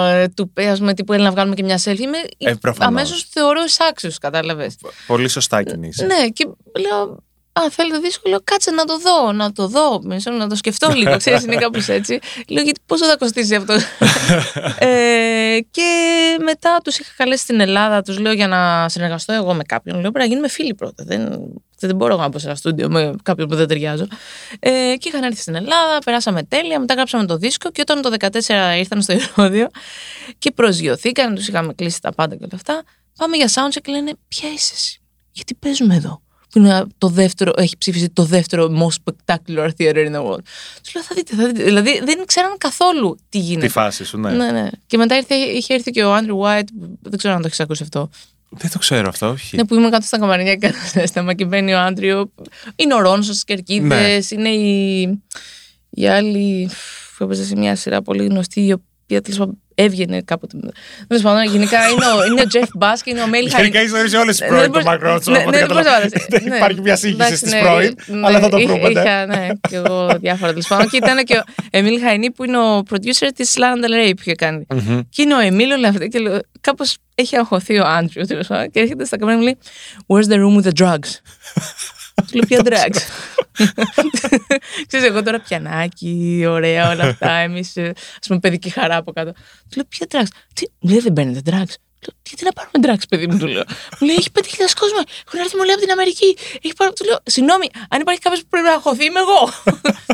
Speaker 5: ε, τουπέ, ας πούμε, τύπου έλα να βγάλουμε και μια selfie. Είμαι
Speaker 4: Ε, προφανώς.
Speaker 5: αμέσως θεωρώ εισάξιο, κατάλαβες.
Speaker 4: Πολύ σωστά κινείσαι.
Speaker 5: Ναι, και λέω. Α, θέλετε δύσκολο, λέω, κάτσε να το δω, να το δω, μισό να το σκεφτώ λίγο, ξέρεις, είναι κάπως έτσι. Λέω, γιατί πόσο θα κοστίσει αυτό; ε, και μετά τους είχα καλέσει στην Ελλάδα, τους λέω για να συνεργαστώ εγώ με κάποιον. Λέω, πρέπει να γίνουμε φίλοι πρώτα, δεν, δεν μπορώ να μπω σε ένα στούντιο με κάποιον που δεν ταιριάζω. Ε, και είχαν έρθει στην Ελλάδα, περάσαμε τέλεια, μετά γράψαμε το δίσκο και όταν το 2014 ήρθαν στο Ηρώδιο και προσγειωθήκαν, τους είχαμε κλείσει τα πάντα και όλα αυτά, πάμε για soundcheck και λένε, ποια είσαι εσύ, γιατί παίζουμε εδώ που είναι το δεύτερο, έχει ψήφισει το δεύτερο most spectacular theater in the world. Του λέω, θα δείτε, θα δείτε. Δηλαδή δεν ξέραν καθόλου τι γίνεται.
Speaker 4: Τη φάση σου, ναι.
Speaker 5: Ναι, ναι. Και μετά ήρθε, είχε έρθει και ο Andrew White, δεν ξέρω αν το έχεις ακούσει αυτό.
Speaker 4: Δεν το ξέρω αυτό, όχι.
Speaker 5: Ναι, που ήμουν κάτω στα καμαρινιά και έκανα αίσθημα και μπαίνει ο Άντριο. Είναι ο Ρόνσο στι κερκίδες,
Speaker 4: Ναι.
Speaker 5: είναι η, η άλλη που έπαιζε σε μια σειρά πολύ γνωστή, η οποία τέλος πάντων έβγαινε κάποτε. Τέλος πάντων, γενικά είναι ο, είναι ο Jeff Bass και είναι ο Μέλι
Speaker 4: Γενικά ιστορίε σε όλες τις
Speaker 5: Ναι,
Speaker 4: πρώην
Speaker 5: δεν
Speaker 4: των
Speaker 5: μπορείς-
Speaker 4: μακρότσων.
Speaker 5: ναι,
Speaker 4: από
Speaker 5: ναι,
Speaker 4: ό,τι
Speaker 5: δεν μπορείς να
Speaker 4: καταλαβαίνω.
Speaker 5: φανταστείς.
Speaker 4: Δεν
Speaker 5: Ναι.
Speaker 4: υπάρχει μια σύγχυση
Speaker 5: Εντάξει,
Speaker 4: στις
Speaker 5: ναι,
Speaker 4: πρώην,
Speaker 5: ναι,
Speaker 4: αλλά θα το
Speaker 5: είχα-
Speaker 4: βρούμε. ναι.
Speaker 5: Είχα, ναι, και εγώ διάφορα τέλος πάντων. Και ήταν και ο Εμίλ Χαϊνή που είναι ο producer της Lana Del Rey που είχε κάνει.
Speaker 4: Μμμ.
Speaker 5: Και είναι ο Εμίλ όλα αυτά. Και κάπως έχει αγχωθεί ο Άντριο τέλος πάντων. Και έρχεται στα καμέρα και μου λέει Where's the room with the drugs? Του λέω ποια drugs. Ξέρεις, εγώ τώρα πιανάκι, ωραία όλα αυτά. Εμείς, ας πούμε, παιδική χαρά από κάτω. Του λέω ποια drugs. Τι, μου λέει δεν παίρνετε drugs. Του λέω, γιατί να πάρουμε drugs, παιδί μου, του λέω. Μου λέει έχει 5.000 κόσμο. Έχουν έρθει μου λέει από την Αμερική. Έχει πάρει... Του λέω, συγγνώμη, αν υπάρχει κάποιος που πρέπει να αγχωθεί, είμαι εγώ.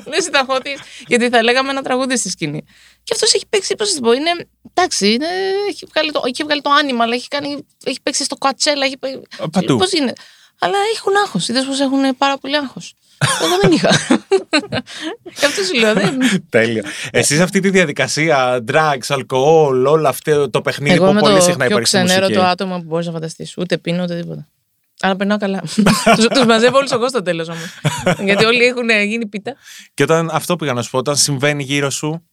Speaker 5: Λε, θα αγχωθεί. Γιατί θα λέγαμε ένα τραγούδι στη σκηνή. Και αυτός έχει παίξει, πώς να σου πω, είναι. Εντάξει, είναι, έχει, βγάλει το, έχει βγάλει το άνοιγμα, αλλά έχει, κάνει, έχει παίξει στο Coachella. Έχει,
Speaker 4: Παντού.
Speaker 5: Πώς είναι. Αλλά έχουν άγχος. Είδες πώ έχουν πάρα πολύ άγχος. Εγώ δεν είχα. Και αυτό σου λέω. Δεν...
Speaker 4: Τέλεια. Εσείς αυτή τη διαδικασία, drugs, αλκοόλ, όλο αυτό το παιχνίδι
Speaker 5: Εγώ
Speaker 4: που
Speaker 5: είμαι
Speaker 4: πολύ
Speaker 5: το
Speaker 4: συχνά
Speaker 5: πιο
Speaker 4: υπάρχει στη μουσική.
Speaker 5: ξενέρωτο άτομο που μπορείς να φανταστείς. Ούτε πίνω ούτε τίποτα. Αλλά περνάω καλά. του μαζεύω όλους εγώ στο τέλος όμως. Γιατί όλοι έχουν γίνει πίτα.
Speaker 4: Και όταν αυτό πήγα να σου πω, όταν συμβαίνει γύρω σου.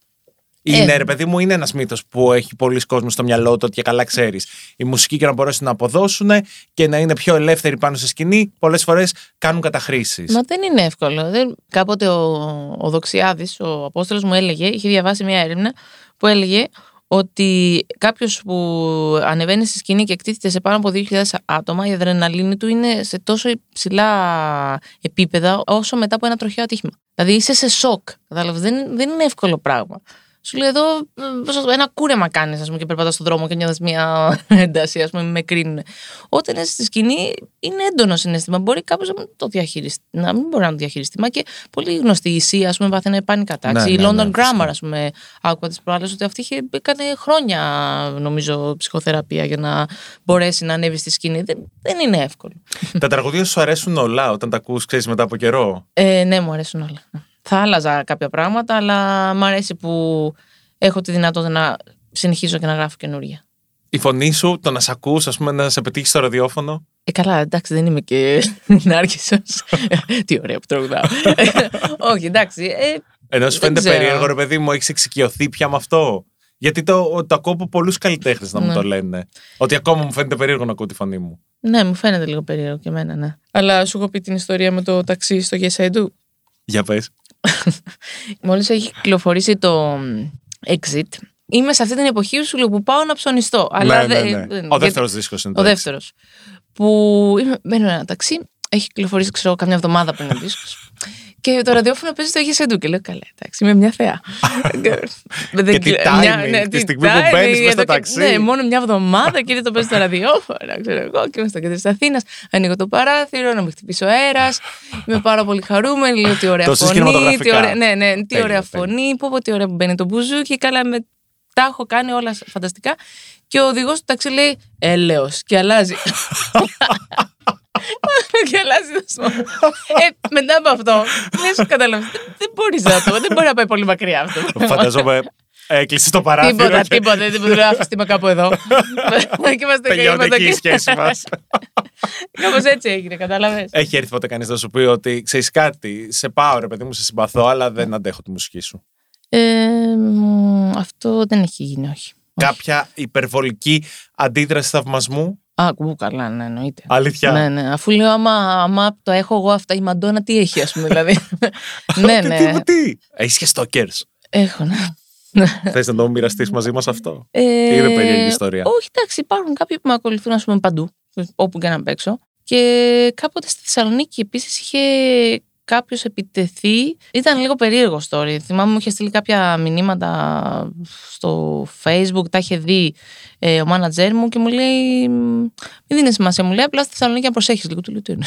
Speaker 5: Ε.
Speaker 4: Είναι, ρε παιδί μου, είναι ένας μύθος που έχει πολλοί κόσμος στο μυαλό του ότι και καλά ξέρεις. Η μουσική και να μπορέσουν να αποδώσουν και να είναι πιο ελεύθεροι πάνω στη σκηνή, πολλές φορές κάνουν καταχρήσεις.
Speaker 5: Μα δεν είναι εύκολο. Δεν... Κάποτε ο, ο Δοξιάδης, ο Απόστολος μου έλεγε, είχε διαβάσει μια έρευνα που έλεγε ότι κάποιος που ανεβαίνει στη σκηνή και εκτίθεται σε πάνω από 2.000 άτομα, η αδρεναλίνη του είναι σε τόσο υψηλά επίπεδα όσο μετά από ένα τροχαίο ατύχημα. Δηλαδή είσαι σε σοκ. Κατάλαβες, δεν, δεν είναι εύκολο πράγμα. Σου λέει εδώ, ε, πώς να το πω, ένα κούρεμα κάνεις, ας πούμε, και περπατάς στον δρόμο και νιώθεις μια ένταση, ας πούμε, με κρίνουν. Όταν είσαι στη σκηνή, είναι έντονο συνέστημα. Μπορεί κάποιος να μην το διαχειριστεί, να μην μπορεί να το διαχειριστεί. Μα και πολύ γνωστή η Σία, ας πούμε, πάθαινε πάνικα τάξη.
Speaker 4: Ναι,
Speaker 5: η
Speaker 4: ναι,
Speaker 5: London
Speaker 4: ναι, φυσικά.
Speaker 5: Grammar, ας πούμε, άκουγα τις προάλλες ότι αυτή είχε, έκανε χρόνια, νομίζω, ψυχοθεραπεία για να μπορέσει να ανέβει στη σκηνή. Δεν, δεν είναι εύκολο.
Speaker 4: τα τραγούδια σου αρέσουν όλα όταν τα ακούς, ξέρεις μετά από καιρό;
Speaker 5: Ε, ναι, μου αρέσουν όλα. Θα άλλαζα κάποια πράγματα, αλλά μου αρέσει που έχω τη δυνατότητα να συνεχίζω και να γράφω καινούργια.
Speaker 4: Η φωνή σου, το να σε ακούς, ας πούμε, να σε πετύχεις στο ραδιόφωνο;
Speaker 5: Ε, καλά, εντάξει, δεν είμαι και νάρκισσος. Τι ωραία που τραγουδάω. Όχι, εντάξει. Ε,
Speaker 4: Ενώ σου
Speaker 5: Δεν
Speaker 4: φαίνεται
Speaker 5: ξέρω.
Speaker 4: περίεργο, ρε παιδί μου, έχεις εξοικειωθεί πια με αυτό; Γιατί το, το ακούω από πολλούς καλλιτέχνες να μου
Speaker 5: Ναι.
Speaker 4: το λένε. Ότι ακόμα μου φαίνεται περίεργο να ακούω τη φωνή μου.
Speaker 5: ναι, μου φαίνεται λίγο περίεργο και εμένα, ναι. Αλλά σου έχω πει την ιστορία με το ταξί στο Yes I Do.
Speaker 4: Για πες.
Speaker 5: Μόλις έχει κυκλοφορήσει το μ, Exit, είμαι σε αυτή την εποχή σου λέω που πάω να ψωνιστώ. Αλλά
Speaker 4: ναι, ναι,
Speaker 5: δεν-
Speaker 4: ναι.
Speaker 5: δεν-
Speaker 4: Ο
Speaker 5: γιατί-
Speaker 4: δεύτερος δίσκος είναι το
Speaker 5: Ο
Speaker 4: έξι.
Speaker 5: δεύτερος. Που είμαι, μπαίνω ένα ταξί, έχει κυκλοφορήσει, ξέρω, καμιά εβδομάδα πριν ο δίσκος. Και το ραδιόφωνο παίζει το Yes I Do. Και λέω, καλά, εντάξει, είμαι μια θεά. Δεν-
Speaker 4: Και τι timing, τη
Speaker 5: τι
Speaker 4: στιγμή που
Speaker 5: timing,
Speaker 4: μπαίνεις μες στο
Speaker 5: εδώ και-
Speaker 4: ταξί.
Speaker 5: Ναι, μόνο μια εβδομάδα και το παίζει το ραδιόφωνο, ξέρω εγώ. Και είμαι στο κέντρο της Αθήνας. Ανοίγω το παράθυρο, να με χτυπήσει ο αέρας. Είμαι πάρα πολύ χαρούμενη. Λέω τι ωραία
Speaker 4: Το ζεις
Speaker 5: φωνή. Τι
Speaker 4: κινηματογραφικά.
Speaker 5: ωραία, ναι, ναι, τι
Speaker 4: Τέλεια,
Speaker 5: ωραία
Speaker 4: τέλεια.
Speaker 5: φωνή. Πω, πω, τι ωραία που μπαίνει το μπουζούκι. Καλά, με τα έχω κάνει όλα φανταστικά. Και ο οδηγός του ταξί λέει έλεος και αλλάζει. ε, μετά από αυτό, λες, κατάλαβες, δεν, δεν μπορείς να το, δεν μπορεί να πάει πολύ μακριά αυτό.
Speaker 4: Φανταζόμαι. Έκλεισε το παράθυρο.
Speaker 5: Τίποτα,
Speaker 4: και
Speaker 5: τίποτα, δεν μπορεί να αφιστεί κάπου εδώ. και είμαστε
Speaker 4: Τελειώνει
Speaker 5: είμαστε
Speaker 4: εκεί η σχέση μας.
Speaker 5: Κάπως έτσι έγινε, κατάλαβες.
Speaker 4: Έχει έρθει ποτέ κανείς να σου πει ότι ξέρεις κάτι, σε πάω ρε παιδί μου, σε συμπαθώ, αλλά δεν αντέχω τη μουσική σου;
Speaker 5: Ε, μ, αυτό δεν έχει γίνει, όχι.
Speaker 4: Κάποια υπερβολική αντίδραση θαυμασμού;
Speaker 5: Α, ου, καλά, ναι, εννοείται.
Speaker 4: Αλήθεια.
Speaker 5: Ναι, ναι. Αφού λέω, άμα, άμα το έχω εγώ αυτά, η Μαντόνα τι έχει, ας πούμε, δηλαδή. ναι,
Speaker 4: Τι,
Speaker 5: ναι.
Speaker 4: τι, τι; Έχεις και stalkers.
Speaker 5: Έχω, ναι.
Speaker 4: Θες να το μοιραστείς μαζί μας αυτό;
Speaker 5: Ε,
Speaker 4: είναι περίεργη ιστορία;
Speaker 5: Όχι, εντάξει, υπάρχουν κάποιοι που με ακολουθούν, ας πούμε, παντού, όπου και να παίξω. Και κάποτε στη Θεσσαλονίκη επίσης είχε κάποιος επιτεθεί. Ήταν λίγο περίεργο story. Θυμάμαι μου είχε στείλει κάποια μηνύματα στο Facebook, τα είχε δει ε, ο μάνατζέρ μου και μου λέει. Μην δίνει σημασία, μου λέει απλά στη Θεσσαλονίκη να προσέχει λίγο. Του λέω τι είναι.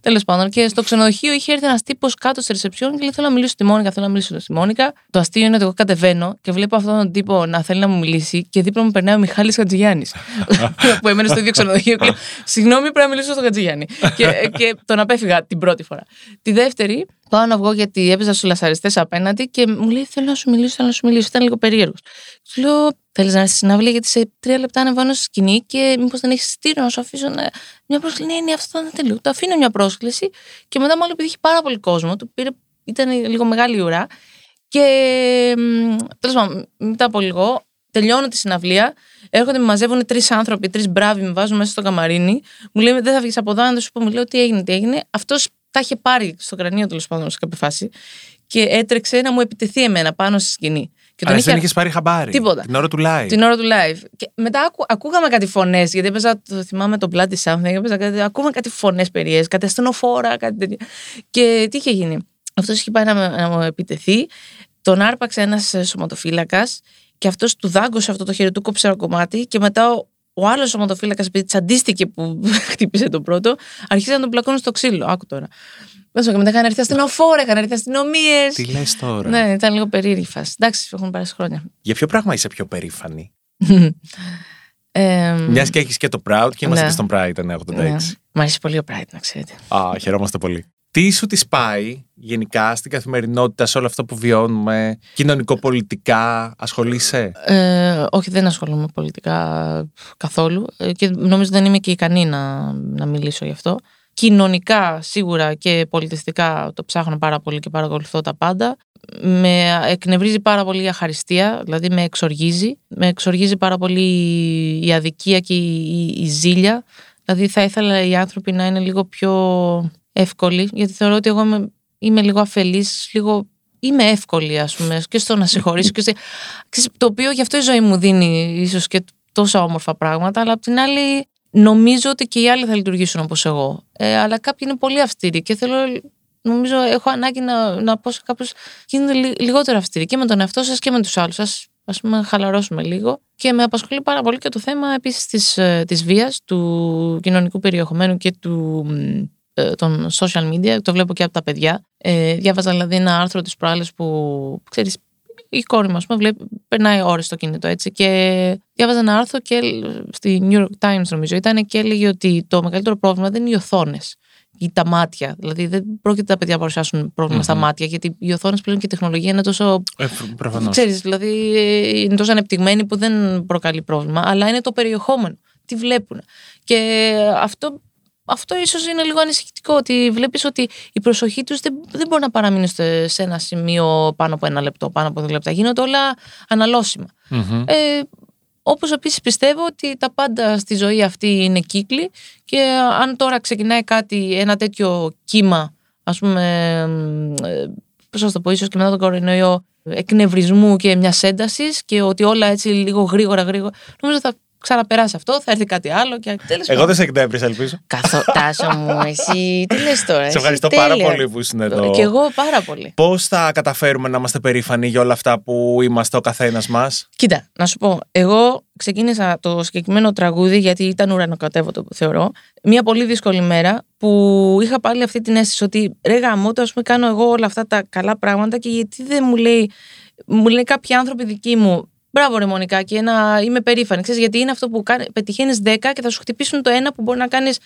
Speaker 5: Τέλος πάντων, και στο ξενοδοχείο είχε έρθει ένας τύπος κάτω στη ρεσεψιόν και λέει: Θέλω να μιλήσω στη Μόνικα, θέλω να μιλήσω στη Μόνικα. Το αστείο είναι ότι εγώ κατεβαίνω και βλέπω αυτόν τον τύπο να θέλει να μου μιλήσει και δίπλα μου περνάει ο Μιχάλης Χατζηγιάννης. που έμενε στο ίδιο ξενοδοχείο και λέω: Συγγνώμη, πρέπει να μιλήσω στον Χατζηγιάννη. και, και τον απέφυγα την πρώτη φορά. Τη δεύτερη, πάω να βγω γιατί έπαιζα στους λασαριστές απέναντι και μου λέει: Θέλω να σου μιλήσω, θέλω να σου μιλήσω. Ήταν λίγο περίεργος. Του λέω: Θέλεις να έρθεις στην συναυλία γιατί σε τρία λεπτά ανεβαίνω στη σκηνή και μήπως δεν έχεις στήριο να σου αφήσω να... μια πρόσκληση. Ναι, ναι, αυτό ήταν τελείω. Το αφήνω μια πρόσκληση και μετά, μάλλον επειδή είχε πάρα πολύ κόσμο, του πήρε, ήταν λίγο μεγάλη η ουρά. Και τέλος πάντων, μετά από λίγο, τελειώνω τη συναυλία. Έρχονται, με μαζεύουν τρεις άνθρωποι, τρεις μπράβοι, με βάζουν μέσα στο καμαρίνι. Μου λέει: Δεν θα βγεις από εδώ, να σου πω, μου λέει τι έγινε, τι έγινε. Αυτός τα είχε πάρει στο κρανίο τέλος πάντων σε κάποια φάση και έτρεξε να μου επιτεθεί εμένα πάνω στη σκηνή. Και
Speaker 4: Αλλά
Speaker 5: είχε-
Speaker 4: δεν είχες πάρει χαμπάρι.
Speaker 5: Τίποτα.
Speaker 4: Την ώρα του live.
Speaker 5: την ώρα του live. Και μετά ακού, ακούγαμε κάτι φωνές, γιατί έπαιζα, το θυμάμαι το Bloody Something, έπαιζα κάτι, ακούγαμε κάτι φωνές περίεργες, κάτι ασθενοφόρα, κάτι τέτοιο. Και τι είχε γίνει. Αυτός είχε πάει να, με- να μου επιτεθεί, τον άρπαξε ένας σωματοφύλακας και αυτός του δάγκωσε αυτό το χέρι, του κόψε ένα κομμάτι και μετά ο, ο άλλος σωματοφύλακας, επειδή τσαντίστηκε που χτύπησε τον πρώτο, αρχίζει να τον πλακώνει στο ξύλο. Άκου τώρα. Δώσω, και μετά είχαν έρθει ασθενοφόρα, είχαν έρθει αστυνομίες.
Speaker 4: Τι λες τώρα;
Speaker 5: Ναι, ήταν λίγο περίεργη η φάση. Εντάξει, έχουν περάσει χρόνια.
Speaker 4: Για ποιο πράγμα είσαι πιο περήφανη;
Speaker 5: Ε,
Speaker 4: Μιας και έχεις και το Proud και είμαστε
Speaker 5: Ναι.
Speaker 4: και στον Pride 986.
Speaker 5: ναι. Μ' αρέσει πολύ ο Pride, να ξέρετε.
Speaker 4: Α, χαιρόμαστε πολύ. Τι σου τη πάει γενικά στην καθημερινότητα, σε όλο αυτό που βιώνουμε, κοινωνικοπολιτικά, ασχολείσαι;
Speaker 5: Ε, όχι, δεν ασχολούμαι πολιτικά καθόλου ε, και νομίζω δεν είμαι και ικανή να, να μιλήσω γι' αυτό. Κοινωνικά, σίγουρα και πολιτιστικά το ψάχνω πάρα πολύ και παρακολουθώ τα πάντα. Με εκνευρίζει πάρα πολύ η αχαριστία, δηλαδή με εξοργίζει. Με εξοργίζει πάρα πολύ η αδικία και η, η, η ζήλια. Δηλαδή θα ήθελα οι άνθρωποι να είναι λίγο πιο εύκολοι, γιατί θεωρώ ότι εγώ είμαι, είμαι λίγο αφελής, λίγο είμαι εύκολη ας πούμε και στο να συγχωρήσω και στο... Ξέρεις, το οποίο γι' αυτό η ζωή μου δίνει ίσως και τόσα όμορφα πράγματα αλλά απ' την άλλη νομίζω ότι και οι άλλοι θα λειτουργήσουν όπως εγώ. Ε, αλλά κάποιοι είναι πολύ αυστηροί και θέλω νομίζω έχω ανάγκη να, να πω σε κάποιους γίνονται λι- λιγότερο αυστηροί και με τον εαυτό σας και με τους άλλους. Σας ας πούμε χαλαρώσουμε λίγο. Και με απασχολεί πάρα πολύ και το θέμα επίσης της, ε, της βίας του κοινωνικού περιεχομένου και του μ, ε, των social media, το βλέπω και από τα παιδιά. Ε, διάβαζα δηλαδή ένα άρθρο της προάλλες που, ξέρεις, η κόρη μου, ας πούμε, βλέπει, περνάει ώρες στο κινητό, έτσι, και διάβαζα ένα άρθρο και στη New York Times, νομίζω, ήταν και έλεγε ότι το μεγαλύτερο πρόβλημα δεν είναι οι οθόνες ή τα μάτια. Δηλαδή, δεν πρόκειται τα παιδιά να παρουσιάσουν πρόβλημα στα μάτια, γιατί οι οθόνες πλέον και η τεχνολογία είναι τόσο
Speaker 4: Ε, Προφανώς.
Speaker 5: Ξέρεις, δηλαδή ε, είναι τόσο ανεπτυγμένη που δεν προκαλεί πρόβλημα, αλλά είναι το περιεχόμενο. Τι βλέπουν. Και αυτό, αυτό ίσως είναι λίγο ανησυχητικό, ότι βλέπεις ότι η προσοχή τους δεν, δεν μπορεί να παραμείνει στο- σε ένα σημείο πάνω από ένα λεπτό, πάνω από δύο λεπτά. Γίνονται όλα αναλώσιμα. Ε, όπως επίσης πιστεύω ότι τα πάντα στη ζωή αυτή είναι κύκλοι και αν τώρα ξεκινάει κάτι, ένα τέτοιο κύμα, ας πούμε, ε, πώς θα το πω, ίσως και μετά τον κορονοϊό, εκνευρισμού και μιας έντασης και ότι όλα έτσι λίγο γρήγορα γρήγορα, νομίζω θα ξαναπεράσει αυτό, θα έρθει κάτι άλλο και τέλος
Speaker 4: Εγώ δεν σε εκνεύρισα, ελπίζω.
Speaker 5: Καθό, Τάσο μου, εσύ τι λες τώρα.
Speaker 4: Σε
Speaker 5: εσύ,
Speaker 4: ευχαριστώ πάρα
Speaker 5: τέλεια.
Speaker 4: πολύ που ήσουν εδώ.
Speaker 5: Και εγώ πάρα πολύ.
Speaker 4: Πώς θα καταφέρουμε να είμαστε περήφανοι για όλα αυτά που είμαστε ο καθένας μας;
Speaker 5: Κοίτα, να σου πω, εγώ ξεκίνησα το συγκεκριμένο τραγούδι γιατί ήταν ουρανοκατέβατο, θεωρώ. Μια πολύ δύσκολη μέρα που είχα πάλι αυτή την αίσθηση ότι ρε γαμώτο, ας πούμε, κάνω εγώ όλα αυτά τα καλά πράγματα και γιατί δεν μου λέει, μου λέει κάποιοι άνθρωποι δικοί μου, μπράβο ρε Μονικά και ένα, είμαι περήφανη. Ξέρεις, γιατί είναι αυτό που κάνει, πετυχαίνεις 10 και θα σου χτυπήσουν το ένα που μπορεί να κάνεις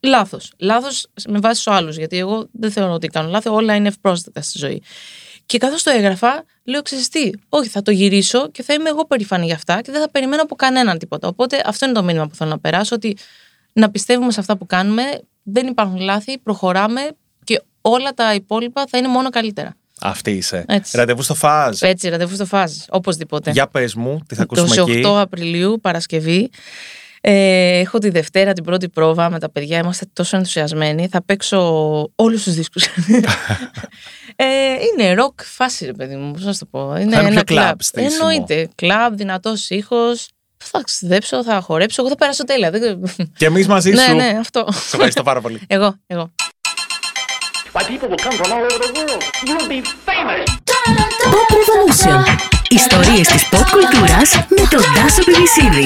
Speaker 5: λάθος. Λάθος με βάση στους άλλους, γιατί εγώ δεν θεωρώ ότι κάνω λάθος, όλα είναι ευπρόσδεκτα στη ζωή. Και καθώς το έγραφα, λέω: Ξέρεις τι, όχι, θα το γυρίσω και θα είμαι εγώ περήφανη για αυτά και δεν θα περιμένω από κανέναν τίποτα. Οπότε αυτό είναι το μήνυμα που θέλω να περάσω: Ότι να πιστεύουμε σε αυτά που κάνουμε, δεν υπάρχουν λάθη, προχωράμε και όλα τα υπόλοιπα θα είναι μόνο καλύτερα.
Speaker 4: Αυτή είσαι.
Speaker 5: Έτσι.
Speaker 4: Ραντεβού στο Φάζ.
Speaker 5: Έτσι, ραντεβού στο φάζ, οπωσδήποτε.
Speaker 4: Για πες μου, τι θα
Speaker 5: Το
Speaker 4: ακούσουμε εκεί.
Speaker 5: 8 Απριλίου, Παρασκευή. Ε, έχω τη Δευτέρα την πρώτη πρόβα με τα παιδιά. Είμαστε τόσο ενθουσιασμένοι. Θα παίξω όλους τους δίσκους. ε, είναι ροκ φάση, ρε παιδί μου. Πώς να σου το πω. Είναι
Speaker 4: Θα είναι
Speaker 5: ένα
Speaker 4: πιο club
Speaker 5: κλαμπ.
Speaker 4: στήσιμο.
Speaker 5: Εννοείται. Κλαμπ, δυνατός ήχος. Θα ξεδέψω, θα χορέψω. Εγώ θα περάσω τέλεια. Δεν...
Speaker 4: Και εμείς μαζί
Speaker 5: ναι,
Speaker 4: σου.
Speaker 5: ναι, αυτό.
Speaker 4: Σε ευχαριστώ πάρα πολύ.
Speaker 5: εγώ, εγώ.
Speaker 2: Why people will come from all over the world. You'll be famous.
Speaker 3: Pop Revolution. Ιστορίες της pop κουλτούρας με τον Τάσο Πιβισίδη.